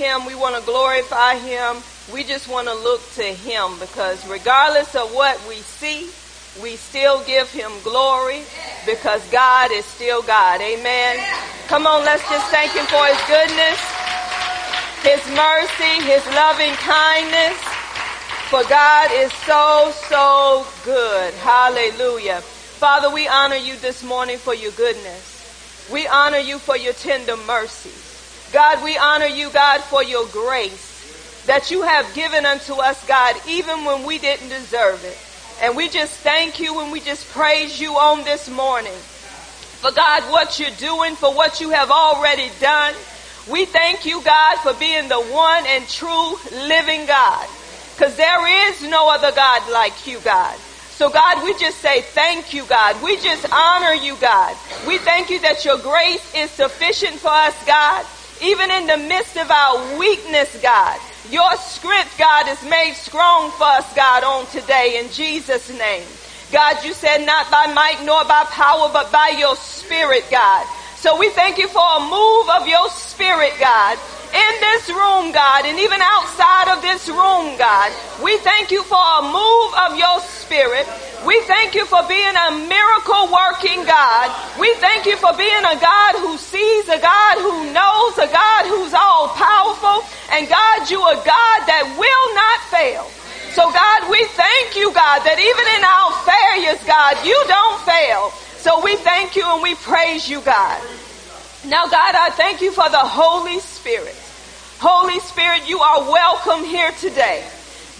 Him. We want to glorify Him. We just want to look to Him because regardless of what we see, we still give Him glory because God is still God. Amen. Come on, let's just thank Him for His goodness, His mercy, His loving kindness. For God is so, so good. Hallelujah. Father, we honor you this morning for your goodness. We honor you for your tender mercies. God, we honor you, God, for your grace that you have given unto us, God, even when we didn't deserve it. And we just thank you and we just praise you on this morning for God, what you're doing, for what you have already done. We thank you, God, for being the one and true living God. Because there is no other God like you, God. So God, we just say thank you, God. We just honor you, God. We thank you that your grace is sufficient for us, God. Even in the midst of our weakness, God. Your script, God, is made strong for us, God, on today in Jesus' name. God, you said not by might nor by power, but by your spirit, God. So we thank you for a move of your spirit, God, in this room, God, and even outside of this room, God. We thank you for a move of your spirit. We thank you for being a miracle working God. We thank you for being a God who sees, a God who knows, a God who's all powerful, and God, you are God that will not fail. So God, we thank you, God, that even in our failures, God, you don't fail. So we thank you and we praise you, God. Now, God, I thank you for the Holy Spirit. Holy Spirit, you are welcome here today.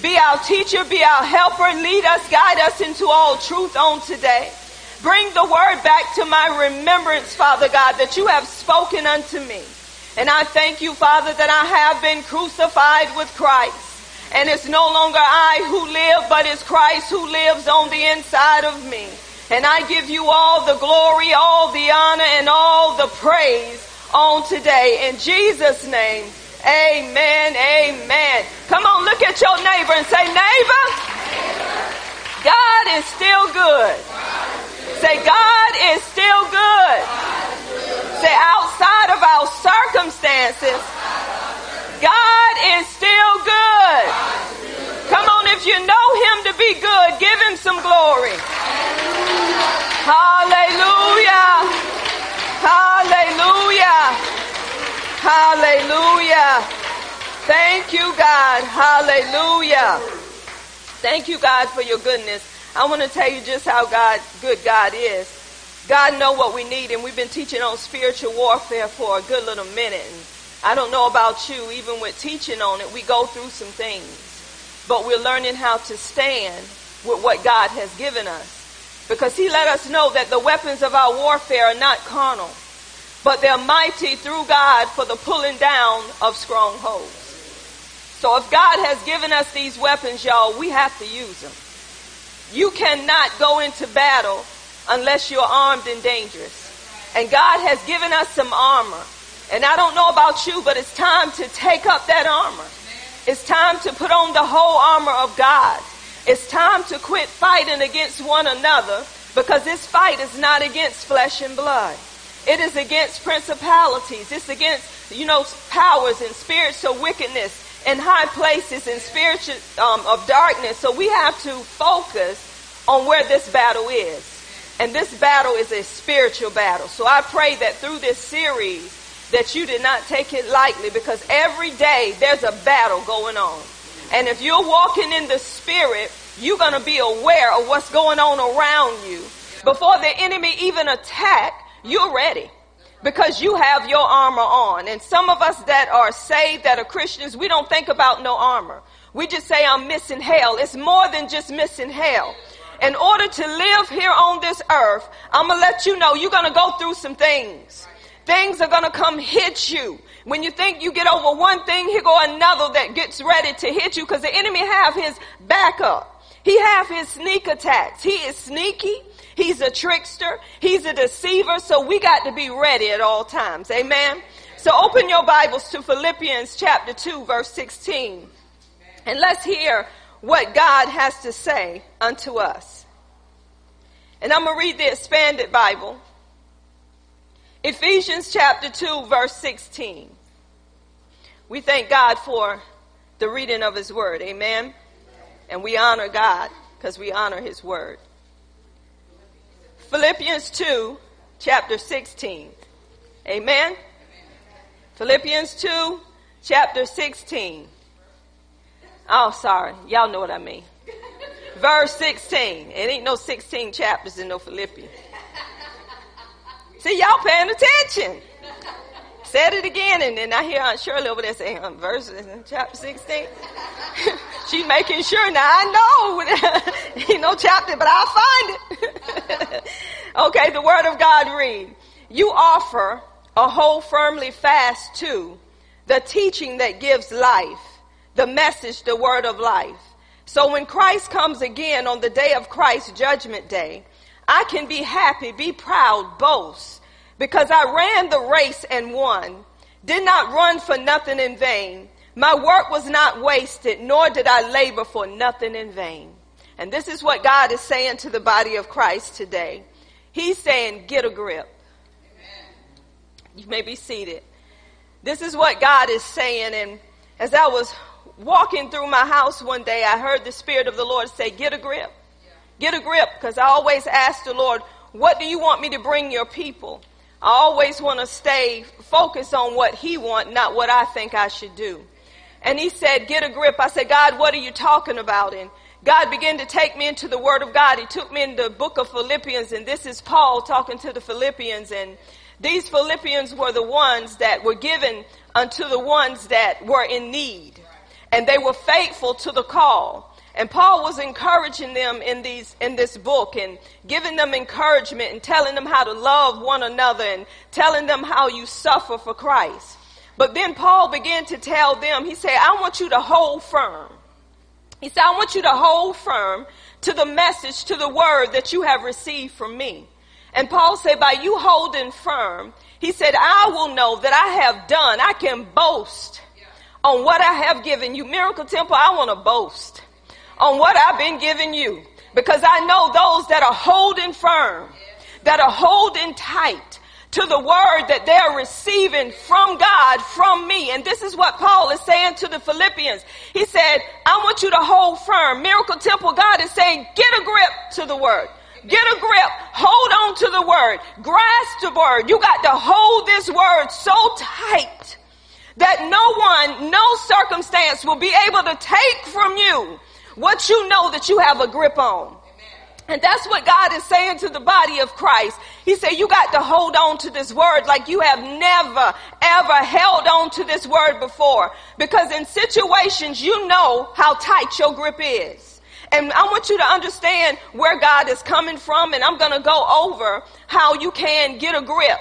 Be our teacher, be our helper, lead us, guide us into all truth on today. Bring the word back to my remembrance, Father God, that you have spoken unto me. And I thank you, Father, that I have been crucified with Christ. And it's no longer I who live, but it's Christ who lives on the inside of me. And I give you all the glory, all the honor, and all the praise on today. In Jesus' name, amen, amen. Come on, look at your neighbor and say, neighbor, God is still good. Say, God is still good. Say, outside of our circumstances, God is still good. Come on, if you know him to be good, give him some glory. Hallelujah. Hallelujah. Hallelujah. Thank you, God. Hallelujah. Thank you, God, for your goodness. I want to tell you just how God, good God is. God know what we need, and we've been teaching on spiritual warfare for a good little minute. And I don't know about you, even with teaching on it, we go through some things. But we're learning how to stand with what God has given us. Because he let us know that the weapons of our warfare are not carnal, but they're mighty through God for the pulling down of strongholds. So if God has given us these weapons, y'all, we have to use them. You cannot go into battle unless you're armed and dangerous. And God has given us some armor. And I don't know about you, but it's time to take up that armor. It's time to put on the whole armor of God. It's time to quit fighting against one another because this fight is not against flesh and blood. It is against principalities. It's against, you know, powers and spiritual wickedness in high places and spiritual um, of darkness. So we have to focus on where this battle is. And this battle is a spiritual battle. So I pray that through this series that you did not take it lightly because every day there's a battle going on. And if you're walking in the spirit, you're going to be aware of what's going on around you. Before the enemy even attack, you're ready because you have your armor on. And some of us that are saved, that are Christians, we don't think about no armor. We just say, I'm missing hell. It's more than just missing hell. In order to live here on this earth, I'm going to let you know you're going to go through some things. Things are going to come hit you. When you think you get over one thing, here go another that gets ready to hit you because the enemy have his backup. He have his sneak attacks. He is sneaky. He's a trickster. He's a deceiver. So we got to be ready at all times. Amen. So open your Bibles to Philippians chapter 2 verse 16. And let's hear what God has to say unto us. And I'm going to read the expanded Bible. Ephesians chapter 2 verse 16. We thank God for the reading of His Word. Amen. And we honor God because we honor His Word. Philippians 2, chapter 16. Amen. Philippians 2, chapter 16. Oh, sorry. Y'all know what I mean. Verse 16. It ain't no 16 chapters in no Philippians. See, y'all paying attention. Said it again, and then I hear Aunt Shirley over there saying, um, verse chapter 16. She's making sure. Now I know, ain't no chapter, but I'll find it. okay, the word of God read, you offer a hold firmly fast to the teaching that gives life, the message, the word of life. So when Christ comes again on the day of Christ's judgment day, I can be happy, be proud, boast because I ran the race and won, did not run for nothing in vain. My work was not wasted, nor did I labor for nothing in vain. And this is what God is saying to the body of Christ today. He's saying, get a grip. You may be seated. This is what God is saying. And as I was walking through my house one day, I heard the Spirit of the Lord say, get a grip. Get a grip. Because I always ask the Lord, what do you want me to bring your people? I always want to stay focused on what he want, not what I think I should do. And he said, get a grip. I said, God, what are you talking about? And God began to take me into the word of God. He took me in the book of Philippians and this is Paul talking to the Philippians and these Philippians were the ones that were given unto the ones that were in need. And they were faithful to the call. And Paul was encouraging them in these, in this book and giving them encouragement and telling them how to love one another and telling them how you suffer for Christ. But then Paul began to tell them, he said, I want you to hold firm. He said, I want you to hold firm to the message, to the word that you have received from me. And Paul said, by you holding firm, he said, I will know that I have done, I can boast on what I have given you. Miracle Temple, I want to boast on what I've been giving you because I know those that are holding firm, that are holding tight to the word that they're receiving from God, from me. And this is what Paul is saying to the Philippians. He said, I want you to hold firm. Miracle Temple, God is saying, get a grip to the word. Get a grip. Hold on to the word. Grasp the word. You got to hold this word so tight that no one, no circumstance will be able to take from you what you know that you have a grip on. And that's what God is saying to the body of Christ. He said, you got to hold on to this word like you have never, ever held on to this word before. Because in situations, you know how tight your grip is. And I want you to understand where God is coming from. And I'm going to go over how you can get a grip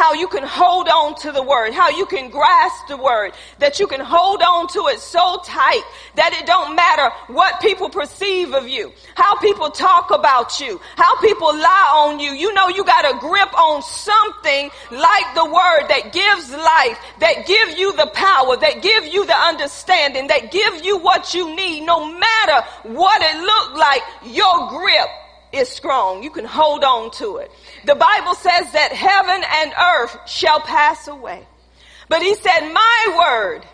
how you can hold on to the word, how you can grasp the word, that you can hold on to it so tight that it don't matter what people perceive of you, how people talk about you, how people lie on you. You know you got a grip on something like the word that gives life, that give you the power, that give you the understanding, that give you what you need no matter what it look like, your grip is strong. You can hold on to it. The Bible says that heaven and earth shall pass away. But he said, my word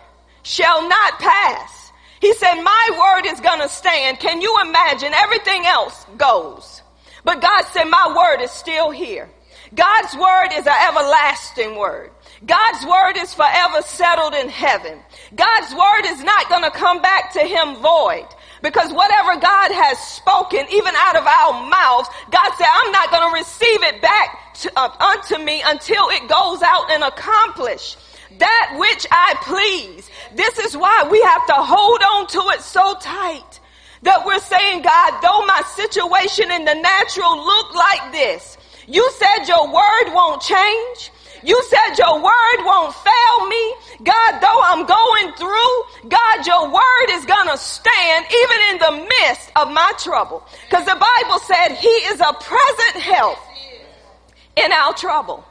shall not pass. He said, my word is going to stand. Can you imagine? Everything else goes. But God said, my word is still here. God's word is an everlasting word. God's word is forever settled in heaven. God's word is not going to come back to him void. Because whatever God has spoken, even out of our mouths, God said, I'm not going to receive it back to, uh, unto me until it goes out and accomplish that which I please. This is why we have to hold on to it so tight that we're saying, God, though my situation in the natural look like this, you said your word won't change. You said your word won't fail me. God, though I'm going through, God, your word is going to stand even in the midst of my trouble. Because the Bible said he is a present help in our trouble.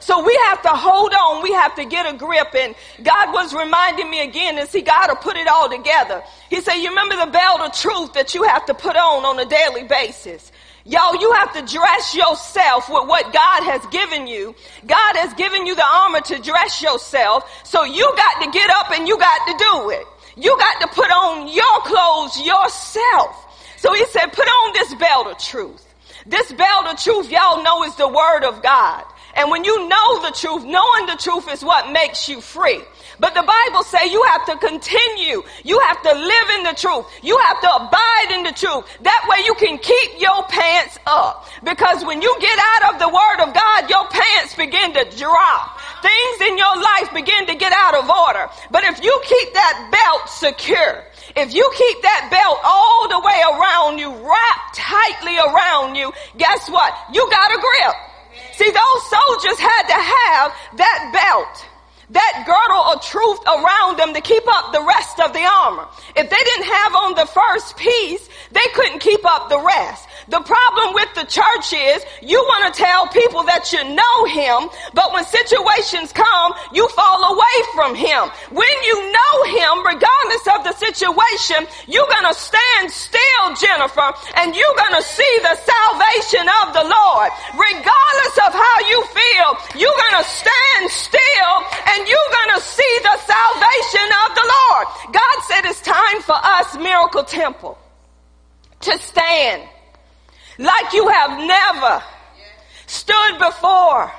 So we have to hold on. We have to get a grip. And God was reminding me again and see, God will put it all together. He said, you remember the belt of truth that you have to put on on a daily basis. Y'all, you have to dress yourself with what God has given you. God has given you the armor to dress yourself. So you got to get up and you got to do it. You got to put on your clothes yourself. So he said, put on this belt of truth. This belt of truth, y'all know is the word of God. And when you know the truth, knowing the truth is what makes you free. But the Bible say you have to continue. You have to live in the truth. You have to abide in the truth. That way you can keep your pants up. Because when you get out of the word of God, your pants begin to drop. Things in your life begin to get out of order. But if you keep that belt secure, if you keep that belt all the way around you, wrapped tightly around you, guess what? You got a grip. See, those soldiers had to have that belt that girdle of truth around them to keep up the rest of the armor. If they didn't have on the first piece, they couldn't keep up the rest. The problem with the church is you want to tell people that you know him, but when situations come, you fall away from him. When you know him, regardless of the situation, you're going to stand still, Jennifer, and you're going to see the salvation of the Lord. Regardless of how you feel, you're going to stand still and you're going to see the salvation of the Lord. God said it's time for us, Miracle Temple, to stand like you have never stood before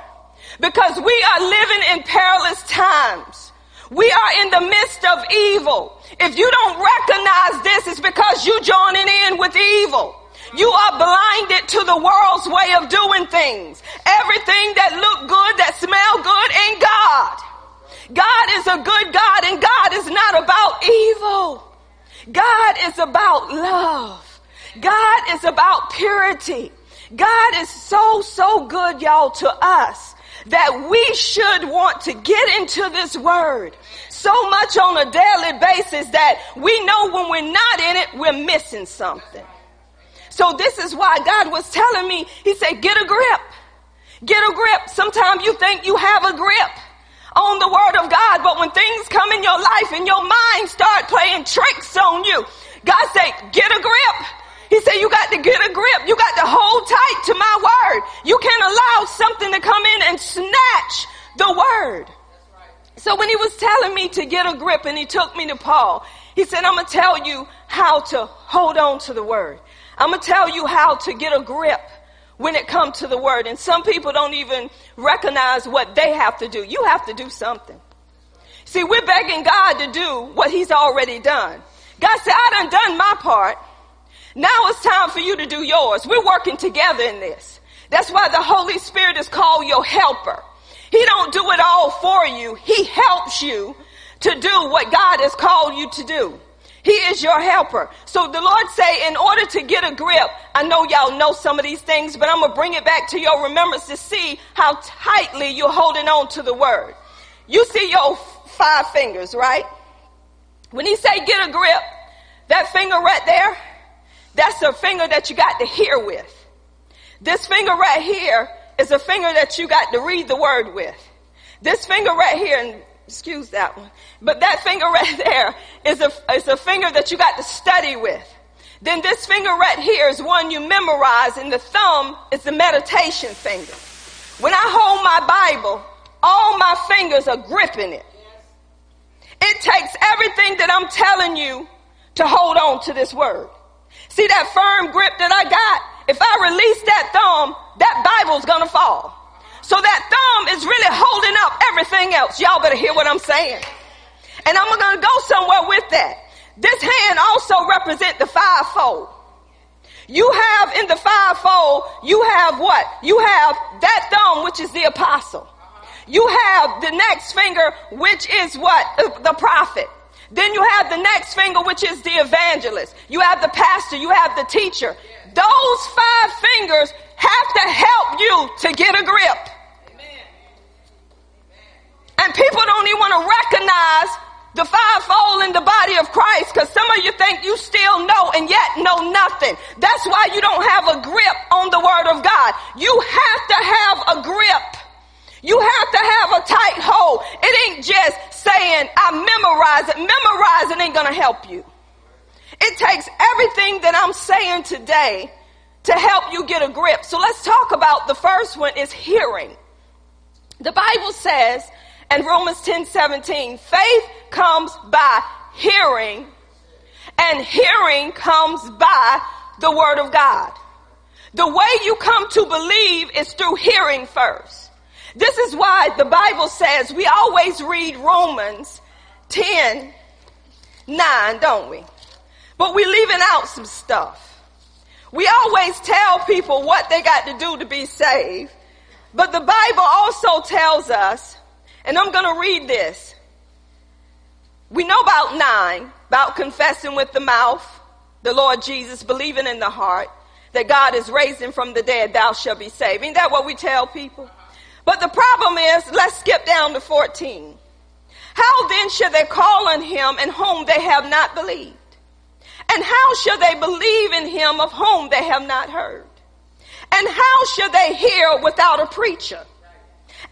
because we are living in perilous times. We are in the midst of evil. If you don't recognize this, it's because you joining in with evil. You are blinded to the world's way of doing things. Everything that look good, that smell good ain't God. God is a good God and God is not about evil. God is about love. God is about purity. God is so, so good, y'all, to us that we should want to get into this word so much on a daily basis that we know when we're not in it, we're missing something. So this is why God was telling me, he said, get a grip. Get a grip. Sometimes you think you have a grip on the word of God, but when things come in your life and your mind start playing tricks on you, God said, get a grip. Said, you got to get a grip. You got to hold tight to my word. You can't allow something to come in and snatch the word. So when he was telling me to get a grip and he took me to Paul, he said, I'm going to tell you how to hold on to the word. I'm going to tell you how to get a grip when it comes to the word. And some people don't even recognize what they have to do. You have to do something. See, we're begging God to do what he's already done. God said, I done done my part. Now it's time for you to do yours. We're working together in this. That's why the Holy Spirit is called your helper. He don't do it all for you. He helps you to do what God has called you to do. He is your helper. So the Lord say, in order to get a grip, I know y'all know some of these things, but I'm going to bring it back to your remembrance to see how tightly you're holding on to the word. You see your five fingers, right? When he say get a grip, that finger right there, that's a finger that you got to hear with. This finger right here is a finger that you got to read the word with. This finger right here, and excuse that one, but that finger right there is a, is a finger that you got to study with. Then this finger right here is one you memorize, and the thumb is the meditation finger. When I hold my Bible, all my fingers are gripping it. It takes everything that I'm telling you to hold on to this word. See that firm grip that I got? If I release that thumb, that Bible's gonna fall. So that thumb is really holding up everything else. Y'all better hear what I'm saying. And I'm gonna go somewhere with that. This hand also represent the fivefold. You have in the fivefold, you have what? You have that thumb, which is the apostle. You have the next finger, which is what? The prophet. Then you have the next finger, which is the evangelist. You have the pastor. You have the teacher. Those five fingers have to help you to get a grip. And people don't even want to recognize the fivefold in the body of Christ because some of you think you still know and yet know nothing. That's why you don't have a grip on the word of God. You have to have a grip. You have to have a tight hold. It ain't just saying, I memorize it. Memorizing ain't going to help you. It takes everything that I'm saying today to help you get a grip. So let's talk about the first one is hearing. The Bible says in Romans 10 17, faith comes by hearing, and hearing comes by the Word of God. The way you come to believe is through hearing first. This is why the Bible says we always read Romans 10 9, don't we? But we're leaving out some stuff. We always tell people what they got to do to be saved. But the Bible also tells us, and I'm going to read this. We know about nine, about confessing with the mouth, the Lord Jesus, believing in the heart, that God is raising from the dead, thou shalt be saved. Ain't that what we tell people? But the problem is, let's skip down to 14. How then shall they call on him in whom they have not believed? And how shall they believe in him of whom they have not heard? And how shall they hear without a preacher?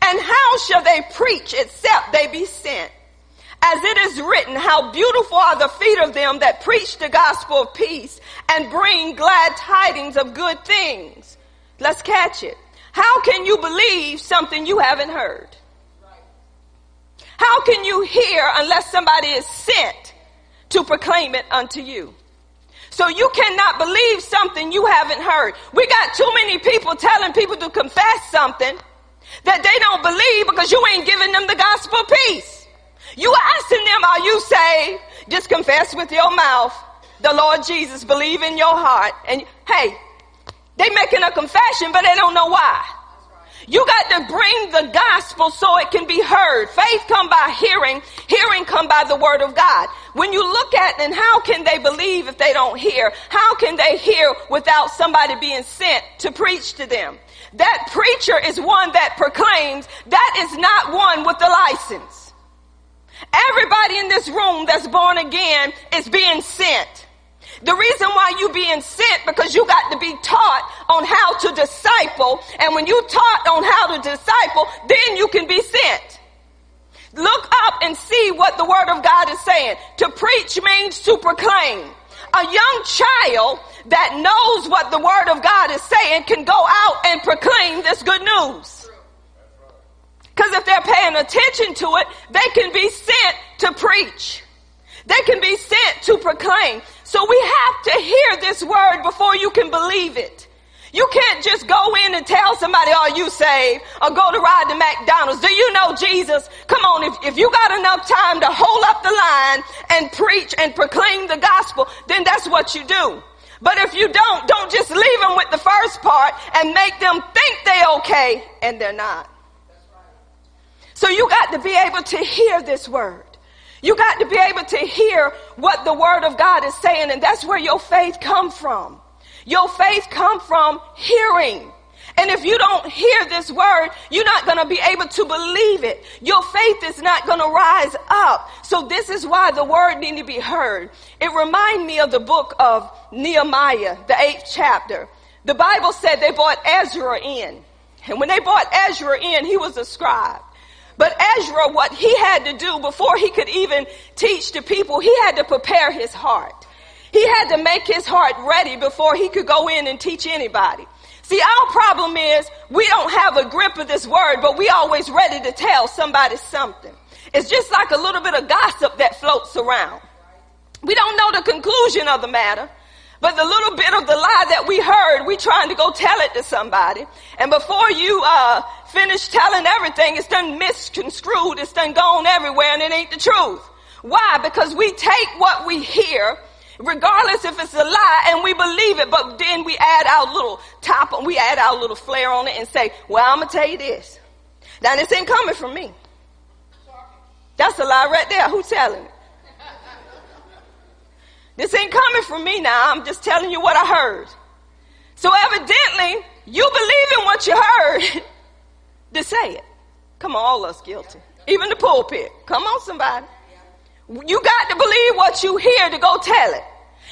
And how shall they preach except they be sent? As it is written, how beautiful are the feet of them that preach the gospel of peace and bring glad tidings of good things. Let's catch it. How can you believe something you haven't heard? How can you hear unless somebody is sent to proclaim it unto you? So you cannot believe something you haven't heard. We got too many people telling people to confess something that they don't believe because you ain't giving them the gospel peace. You asking them, are you saved? Just confess with your mouth the Lord Jesus, believe in your heart. And hey, they making a confession, but they don't know why. You got to bring the gospel so it can be heard. Faith come by hearing, hearing come by the word of God. When you look at and how can they believe if they don't hear? How can they hear without somebody being sent to preach to them? That preacher is one that proclaims. That is not one with the license. Everybody in this room that's born again is being sent. The reason why you being sent because you got to be taught on how to disciple. And when you taught on how to disciple, then you can be sent. Look up and see what the word of God is saying. To preach means to proclaim. A young child that knows what the word of God is saying can go out and proclaim this good news. Because if they're paying attention to it, they can be sent to preach. They can be sent to proclaim. So we have to hear this word before you can believe it. You can't just go in and tell somebody, are you saved? Or go to ride to McDonald's. Do you know Jesus? Come on, if, if you got enough time to hold up the line and preach and proclaim the gospel, then that's what you do. But if you don't, don't just leave them with the first part and make them think they're okay and they're not. So you got to be able to hear this word. You got to be able to hear what the word of God is saying and that's where your faith come from. Your faith come from hearing. And if you don't hear this word, you're not going to be able to believe it. Your faith is not going to rise up. So this is why the word need to be heard. It reminds me of the book of Nehemiah, the eighth chapter. The Bible said they brought Ezra in. And when they brought Ezra in, he was a scribe. But Ezra, what he had to do before he could even teach the people, he had to prepare his heart. He had to make his heart ready before he could go in and teach anybody. See, our problem is we don't have a grip of this word, but we always ready to tell somebody something. It's just like a little bit of gossip that floats around. We don't know the conclusion of the matter, but the little bit of the lie that we heard, we trying to go tell it to somebody. And before you uh, finish telling everything, it's done misconstrued, it's done gone everywhere, and it ain't the truth. Why? Because we take what we hear, regardless if it's a lie, and we believe it, but then we add our little top, we add our little flair on it and say, well, I'm gonna tell you this. Now this ain't coming from me. That's a lie right there. Who's telling it? This ain't coming from me now. I'm just telling you what I heard. So evidently, you believe in what you heard to say it. Come on, all us guilty. Even the pulpit. Come on, somebody. You got to believe what you hear to go tell it.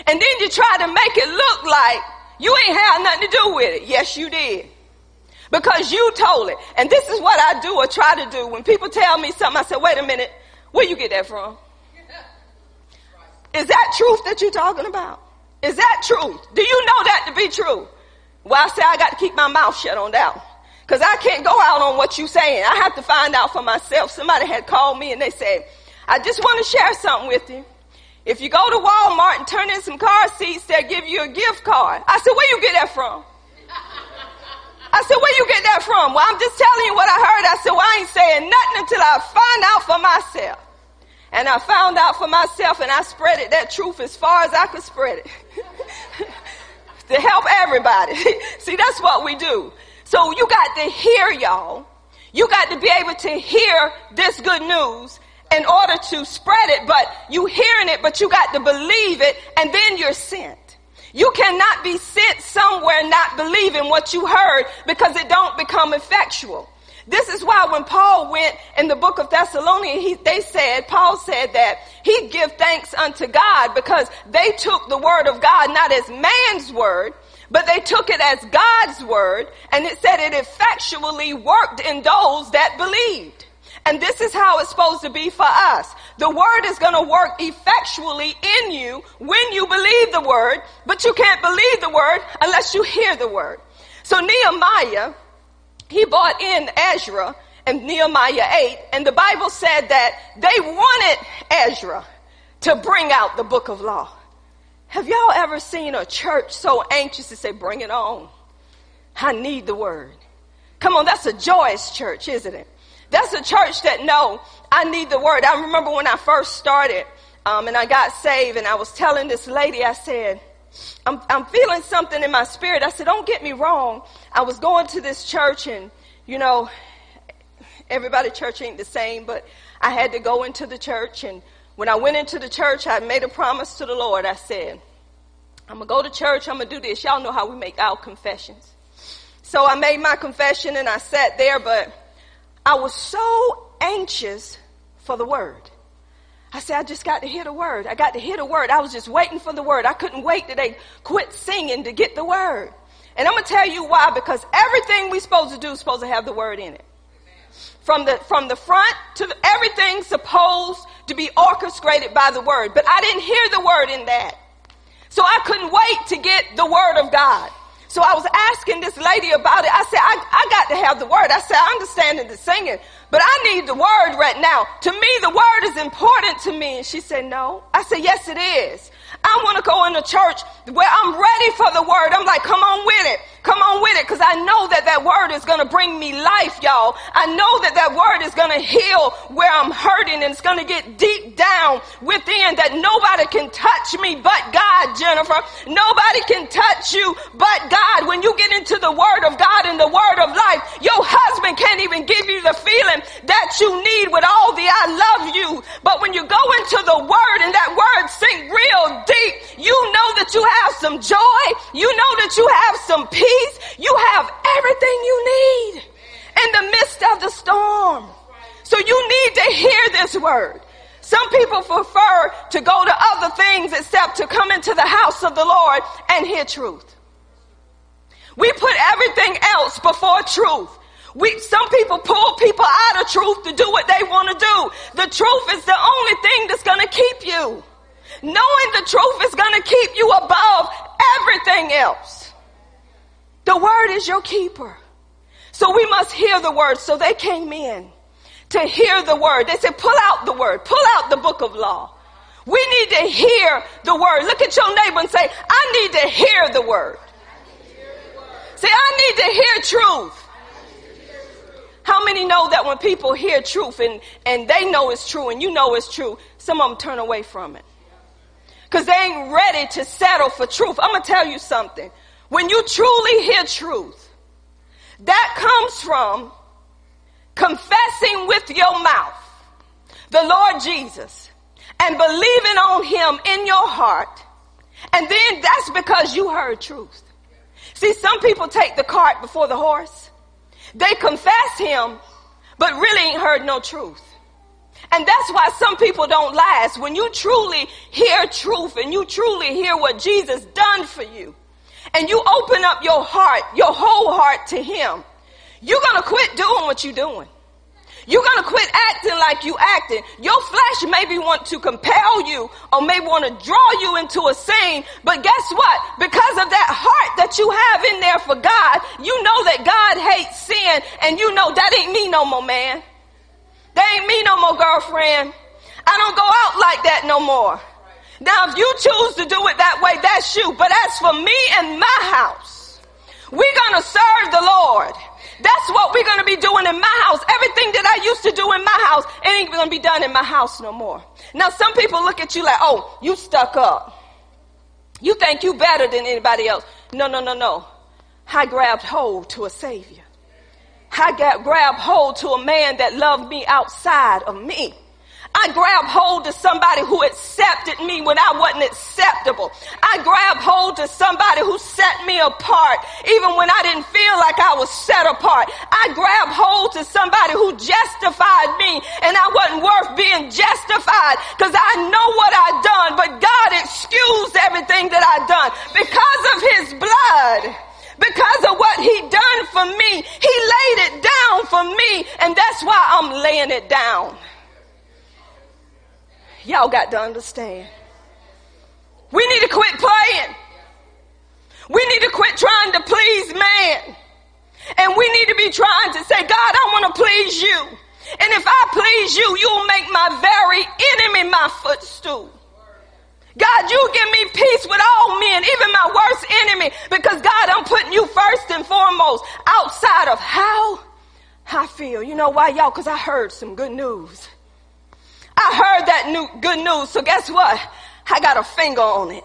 And then you try to make it look like you ain't had nothing to do with it. Yes, you did. Because you told it. And this is what I do or try to do. When people tell me something, I say, wait a minute, where you get that from? Is that truth that you're talking about? Is that truth? Do you know that to be true? Well, I say I got to keep my mouth shut on that one. Cause I can't go out on what you're saying. I have to find out for myself. Somebody had called me and they said, I just want to share something with you. If you go to Walmart and turn in some car seats, they'll give you a gift card. I said, where you get that from? I said, where you get that from? Well, I'm just telling you what I heard. I said, well, I ain't saying nothing until I find out for myself. And I found out for myself and I spread it, that truth as far as I could spread it. to help everybody. See, that's what we do. So you got to hear y'all. You got to be able to hear this good news in order to spread it, but you hearing it, but you got to believe it, and then you're sent. You cannot be sent somewhere not believing what you heard because it don't become effectual. This is why when Paul went in the book of Thessalonians, he, they said, Paul said that he'd give thanks unto God because they took the word of God not as man's word, but they took it as God's word and it said it effectually worked in those that believed. And this is how it's supposed to be for us. The word is going to work effectually in you when you believe the word, but you can't believe the word unless you hear the word. So Nehemiah, he brought in Ezra and Nehemiah 8, and the Bible said that they wanted Ezra to bring out the book of law. Have y'all ever seen a church so anxious to say, bring it on? I need the word. Come on, that's a joyous church, isn't it? That's a church that know I need the word. I remember when I first started, um, and I got saved and I was telling this lady, I said, I'm, I'm feeling something in my spirit. I said, don't get me wrong. I was going to this church and, you know, everybody church ain't the same, but I had to go into the church and when I went into the church, I made a promise to the Lord. I said, I'm going to go to church. I'm going to do this. Y'all know how we make our confessions. So I made my confession and I sat there, but I was so anxious for the word. I said, I just got to hear the word. I got to hear the word. I was just waiting for the word. I couldn't wait till they quit singing to get the word. And I'm going to tell you why, because everything we're supposed to do is supposed to have the word in it. From the, from the front to the, everything supposed to be orchestrated by the word. But I didn't hear the word in that. So I couldn't wait to get the word of God. So I was asking this lady about it. I said, I, I got to have the word. I said, I understand the singing, but I need the word right now. To me, the word is important to me. And she said, no. I said, yes, it is. I want to go in a church where I'm ready for the word. I'm like, come on with it. Come on with it. Cause I know that that word is going to bring me life, y'all. I know that that word is going to heal where I'm hurting and it's going to get deep down within that nobody can touch me but God, Jennifer. Nobody can touch you but God. When you get into the word of God and the word of life, your husband can't even give you the feeling that you need with all the I love you. But when you go into the word and that word sink real deep, you know that you have some joy. You know that you have some peace. You have everything you need in the midst of the storm. So you need to hear this word. Some people prefer to go to other things except to come into the house of the Lord and hear truth. We put everything else before truth. We, some people pull people out of truth to do what they want to do. The truth is the only thing that's going to keep you. Knowing the truth is going to keep you above everything else. The word is your keeper. So we must hear the word. So they came in to hear the word. They said, pull out the word, pull out the book of law. We need to hear the word. Look at your neighbor and say, I need to hear the word. Say, I need to hear truth. How many know that when people hear truth and, and they know it's true and you know it's true, some of them turn away from it? Cause they ain't ready to settle for truth. I'm gonna tell you something. When you truly hear truth, that comes from confessing with your mouth the Lord Jesus and believing on him in your heart. And then that's because you heard truth. See, some people take the cart before the horse. They confess him, but really ain't heard no truth. And that's why some people don't last. When you truly hear truth and you truly hear what Jesus done for you, and you open up your heart, your whole heart to him, you're gonna quit doing what you're doing. You're to quit acting like you acting. Your flesh maybe want to compel you or may want to draw you into a scene. But guess what? Because of that heart that you have in there for God, you know that God hates sin and you know that ain't me no more, man. That ain't me no more, girlfriend. I don't go out like that no more. Now, if you choose to do it that way, that's you. But as for me and my house, we're going to serve the Lord. That's what we're going to be doing in my house. Everything that I used to do in my house ain't going to be done in my house no more. Now, some people look at you like, oh, you stuck up. You think you better than anybody else. No, no, no, no. I grabbed hold to a savior. I got, grabbed hold to a man that loved me outside of me. I grabbed hold to somebody who accepted me when I wasn't acceptable. I grabbed hold to somebody who set me apart even when I didn't feel like I was set apart. I grabbed hold to somebody who justified me and I wasn't worth being justified because I know what I'd done, but God excused everything that I'd done because of his blood because of what he done for me. He laid it down for me and that's why I'm laying it down. Y'all got to understand. We need to quit playing. We need to quit trying to please man. And we need to be trying to say, God, I want to please you. And if I please you, you'll make my very enemy my footstool. God, you give me peace with all men, even my worst enemy, because God, I'm putting you first and foremost outside of how I feel. You know why, y'all? Because I heard some good news. I heard that new, good news. So guess what? I got a finger on it.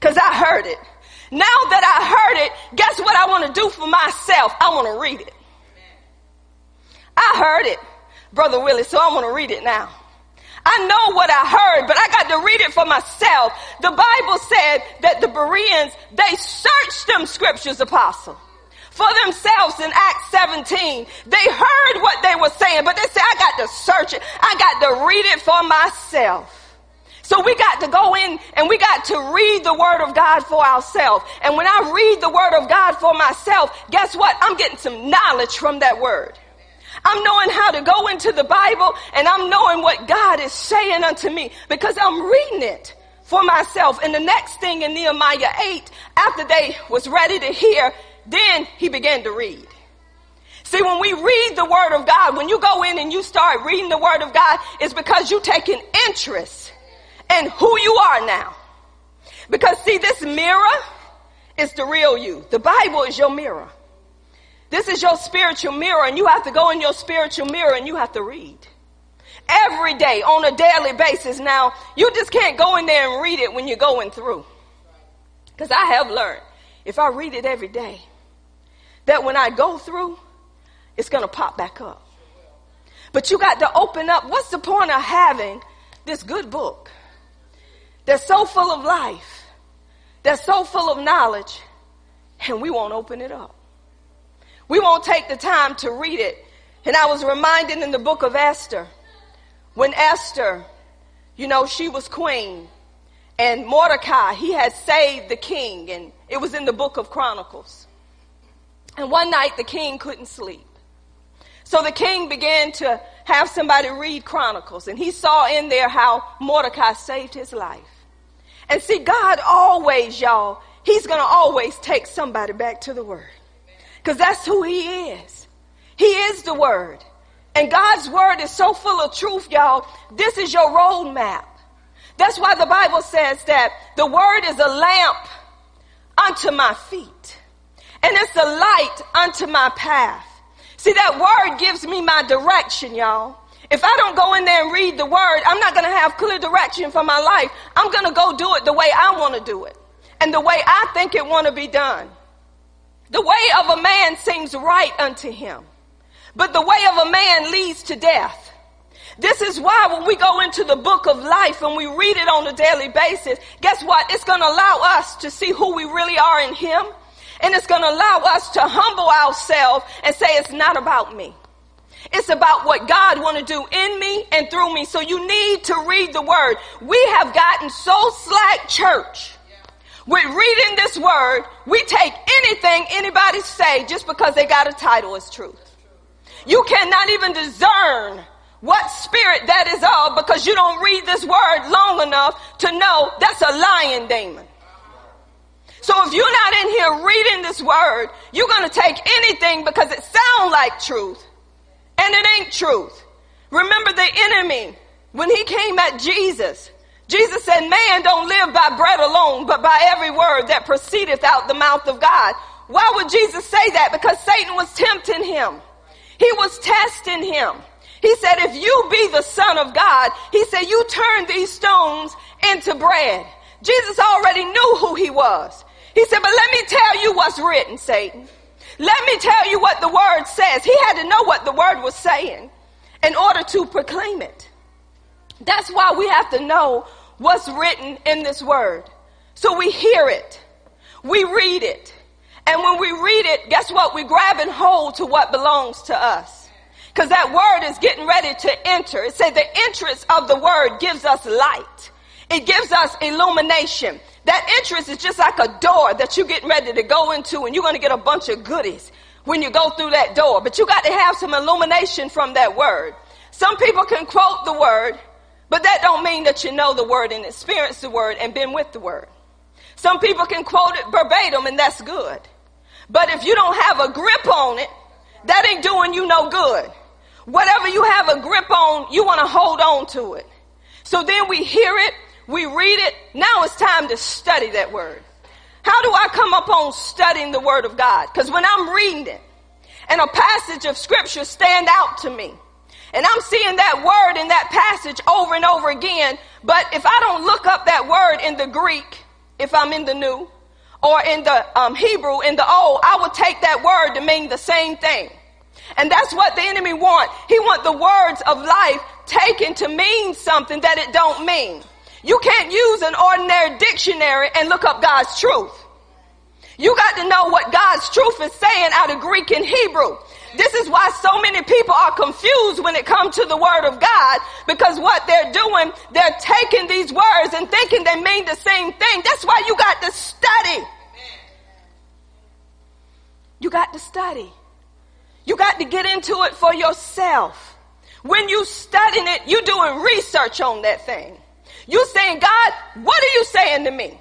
Cause I heard it. Now that I heard it, guess what I want to do for myself? I want to read it. I heard it, Brother Willie, so I want to read it now. I know what I heard, but I got to read it for myself. The Bible said that the Bereans, they searched them scriptures, apostle for themselves in Acts 17. They heard what they were saying, but they said, I got to search it. I got to read it for myself. So we got to go in and we got to read the word of God for ourselves. And when I read the word of God for myself, guess what? I'm getting some knowledge from that word. I'm knowing how to go into the Bible and I'm knowing what God is saying unto me because I'm reading it for myself. And the next thing in Nehemiah 8, after they was ready to hear, then he began to read. See, when we read the word of God, when you go in and you start reading the word of God, it's because you take an interest in who you are now. Because see, this mirror is the real you. The Bible is your mirror. This is your spiritual mirror and you have to go in your spiritual mirror and you have to read. Every day on a daily basis. Now, you just can't go in there and read it when you're going through. Because I have learned if I read it every day, that when I go through, it's going to pop back up. But you got to open up. What's the point of having this good book that's so full of life, that's so full of knowledge, and we won't open it up? We won't take the time to read it. And I was reminded in the book of Esther, when Esther, you know, she was queen, and Mordecai, he had saved the king, and it was in the book of Chronicles. And one night the king couldn't sleep. So the king began to have somebody read Chronicles, and he saw in there how Mordecai saved his life. And see, God always, y'all, he's going to always take somebody back to the word. Because that's who he is. He is the word. And God's word is so full of truth, y'all. This is your roadmap. That's why the Bible says that the word is a lamp unto my feet and it's a light unto my path. See, that word gives me my direction, y'all. If I don't go in there and read the word, I'm not going to have clear direction for my life. I'm going to go do it the way I want to do it and the way I think it want to be done. The way of a man seems right unto him, but the way of a man leads to death. This is why when we go into the book of life and we read it on a daily basis, guess what? It's going to allow us to see who we really are in him and it's going to allow us to humble ourselves and say, it's not about me. It's about what God want to do in me and through me. So you need to read the word. We have gotten so slack church. With reading this word, we take anything anybody say just because they got a title as truth. You cannot even discern what spirit that is of because you don't read this word long enough to know that's a lying demon. So if you're not in here reading this word, you're going to take anything because it sounds like truth and it ain't truth. Remember the enemy when he came at Jesus. Jesus said, man don't live by bread alone, but by every word that proceedeth out the mouth of God. Why would Jesus say that? Because Satan was tempting him. He was testing him. He said, if you be the son of God, he said, you turn these stones into bread. Jesus already knew who he was. He said, but let me tell you what's written, Satan. Let me tell you what the word says. He had to know what the word was saying in order to proclaim it. That's why we have to know what's written in this word. So we hear it. We read it. And when we read it, guess what? We grab and hold to what belongs to us. Cause that word is getting ready to enter. It said the entrance of the word gives us light. It gives us illumination. That entrance is just like a door that you're getting ready to go into and you're going to get a bunch of goodies when you go through that door. But you got to have some illumination from that word. Some people can quote the word, but that don't mean that you know the word and experience the word and been with the word. Some people can quote it verbatim and that's good. But if you don't have a grip on it, that ain't doing you no good. Whatever you have a grip on, you want to hold on to it. So then we hear it, we read it. Now it's time to study that word. How do I come up on studying the word of God? Because when I'm reading it and a passage of scripture stand out to me, and I'm seeing that word in that passage over and over again, but if I don't look up that word in the Greek, if I'm in the new, or in the um, Hebrew, in the old, I would take that word to mean the same thing. And that's what the enemy want. He want the words of life taken to mean something that it don't mean. You can't use an ordinary dictionary and look up God's truth. You got to know what God's truth is saying out of Greek and Hebrew. This is why so many people are confused when it comes to the word of God because what they're doing, they're taking these words and thinking they mean the same thing. That's why you got to study. You got to study. You got to get into it for yourself. When you studying it, you doing research on that thing. You saying, God, what are you saying to me?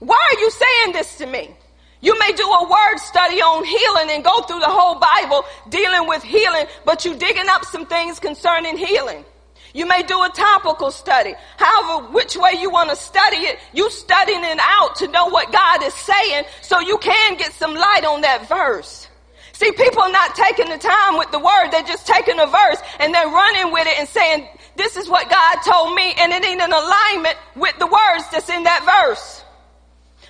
Why are you saying this to me? You may do a word study on healing and go through the whole Bible dealing with healing, but you're digging up some things concerning healing. You may do a topical study. However, which way you want to study it, you studying it out to know what God is saying so you can get some light on that verse. See, people are not taking the time with the word. They're just taking a verse and they're running with it and saying, this is what God told me and it ain't in alignment with the words that's in that verse.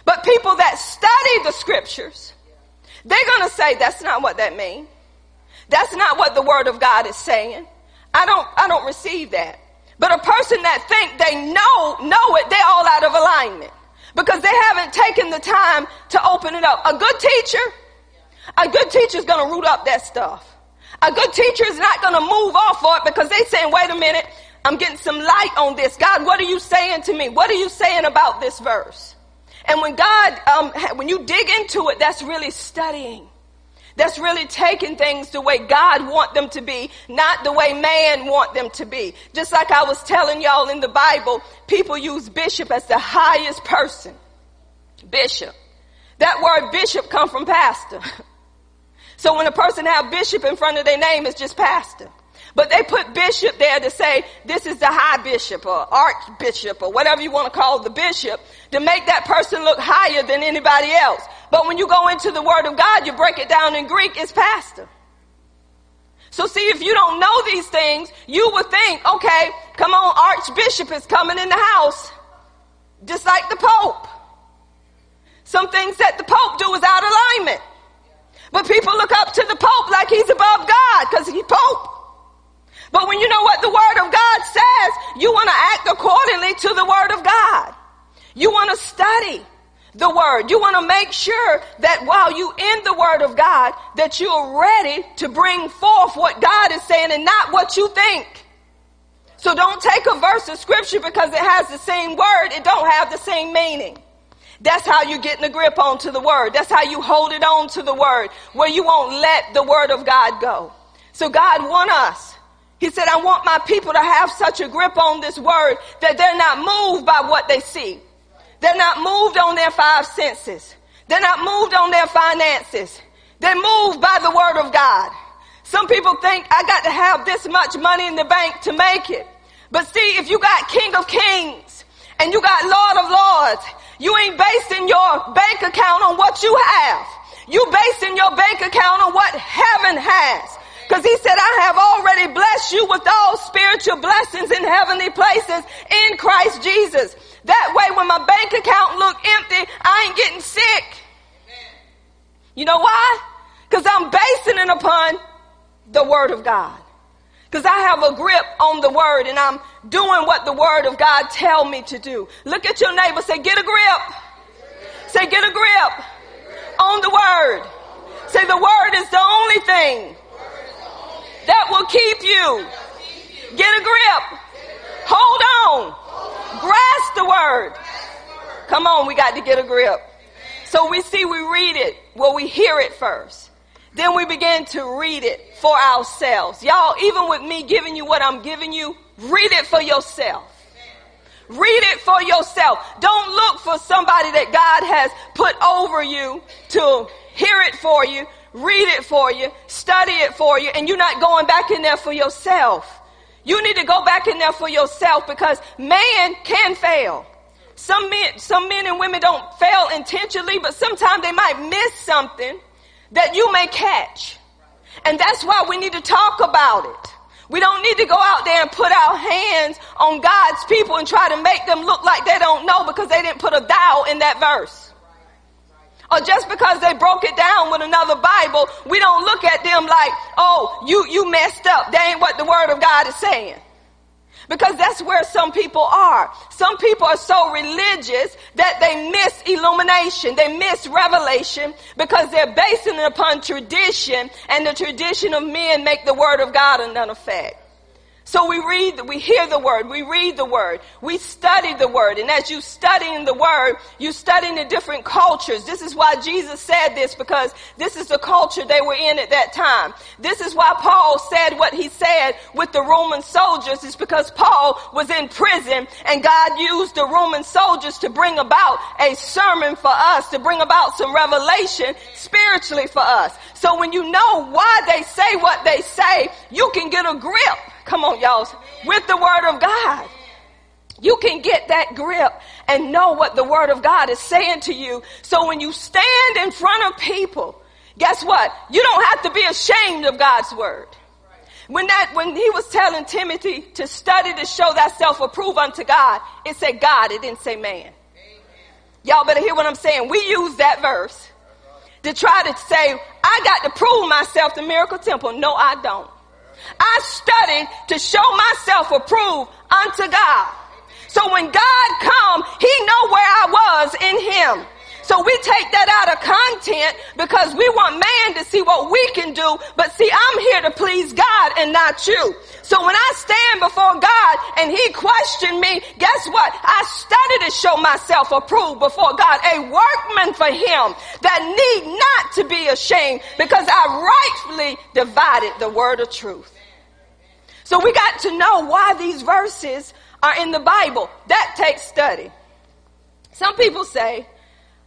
But people that study the scriptures, they're going to say that's not what that means. That's not what the word of God is saying. I don't, I don't receive that. But a person that think they know, know it, they're all out of alignment because they haven't taken the time to open it up. A good teacher, a good teacher is going to root up that stuff. A good teacher is not going to move off for it because they saying, wait a minute, I'm getting some light on this. God, what are you saying to me? What are you saying about this verse? And when God, um, when you dig into it, that's really studying. That's really taking things the way God want them to be, not the way man want them to be. Just like I was telling y'all in the Bible, people use bishop as the highest person. Bishop. That word bishop come from pastor. So when a person have bishop in front of their name, it's just pastor. But they put bishop there to say this is the high bishop or archbishop or whatever you want to call the bishop to make that person look higher than anybody else. But when you go into the word of God, you break it down in Greek, it's pastor. So see, if you don't know these things, you would think, okay, come on, archbishop is coming in the house. Just like the pope. Some things that the pope do is out of alignment. But people look up to the Pope like he's above God because he's Pope. But when you know what the Word of God says, you want to act accordingly to the Word of God. You want to study the Word. You want to make sure that while you in the Word of God, that you're ready to bring forth what God is saying and not what you think. So don't take a verse of scripture because it has the same word, it don't have the same meaning. That's how you're getting a grip onto the word. That's how you hold it on to the word, where you won't let the word of God go. So God want us. He said, I want my people to have such a grip on this word that they're not moved by what they see. They're not moved on their five senses. They're not moved on their finances. They're moved by the word of God. Some people think I got to have this much money in the bank to make it. But see, if you got King of Kings and you got Lord of Lords, you ain't basing your bank account on what you have. You basing your bank account on what heaven has. Cause he said, I have already blessed you with all spiritual blessings in heavenly places in Christ Jesus. That way when my bank account look empty, I ain't getting sick. You know why? Cause I'm basing it upon the word of God. Cause I have a grip on the word and I'm doing what the word of God tell me to do. Look at your neighbor, say, get a grip. Say, get a grip on the word. Say, the word is the only thing that will keep you. Get a grip. Hold on. Grasp the word. Come on, we got to get a grip. So we see we read it, well, we hear it first. Then we begin to read it for ourselves. Y'all, even with me giving you what I'm giving you, read it for yourself. Read it for yourself. Don't look for somebody that God has put over you to hear it for you, read it for you, study it for you, and you're not going back in there for yourself. You need to go back in there for yourself because man can fail. Some men, some men and women don't fail intentionally, but sometimes they might miss something that you may catch. And that's why we need to talk about it. We don't need to go out there and put our hands on God's people and try to make them look like they don't know because they didn't put a thou in that verse or just because they broke it down with another Bible, we don't look at them like, oh, you, you messed up. That ain't what the word of God is saying. Because that's where some people are. Some people are so religious that they miss illumination. They miss revelation because they're basing it upon tradition and the tradition of men make the word of God of none effect. So we read, we hear the word, we read the word, we study the word, and as you studying the word, you studying the different cultures. This is why Jesus said this because this is the culture they were in at that time. This is why Paul said what he said with the Roman soldiers is because Paul was in prison and God used the Roman soldiers to bring about a sermon for us, to bring about some revelation spiritually for us. So when you know why they say what they say, you can get a grip Come on, y'all. With the word of God. You can get that grip and know what the word of God is saying to you. So when you stand in front of people, guess what? You don't have to be ashamed of God's word. When that, when he was telling Timothy to study to show thyself approved unto God, it said God, it didn't say man. Y'all better hear what I'm saying. We use that verse to try to say, I got to prove myself to Miracle Temple. No, I don't. I studied to show myself approved unto God. So when God come, he know where I was in him. So we take that out of content because we want man to see what we can do. But see, I'm here to please God and not you. So when I stand before God and he questioned me, guess what? I studied to show myself approved before God, a workman for him that need not to be ashamed because I rightfully divided the word of truth. So we got to know why these verses are in the Bible. That takes study. Some people say,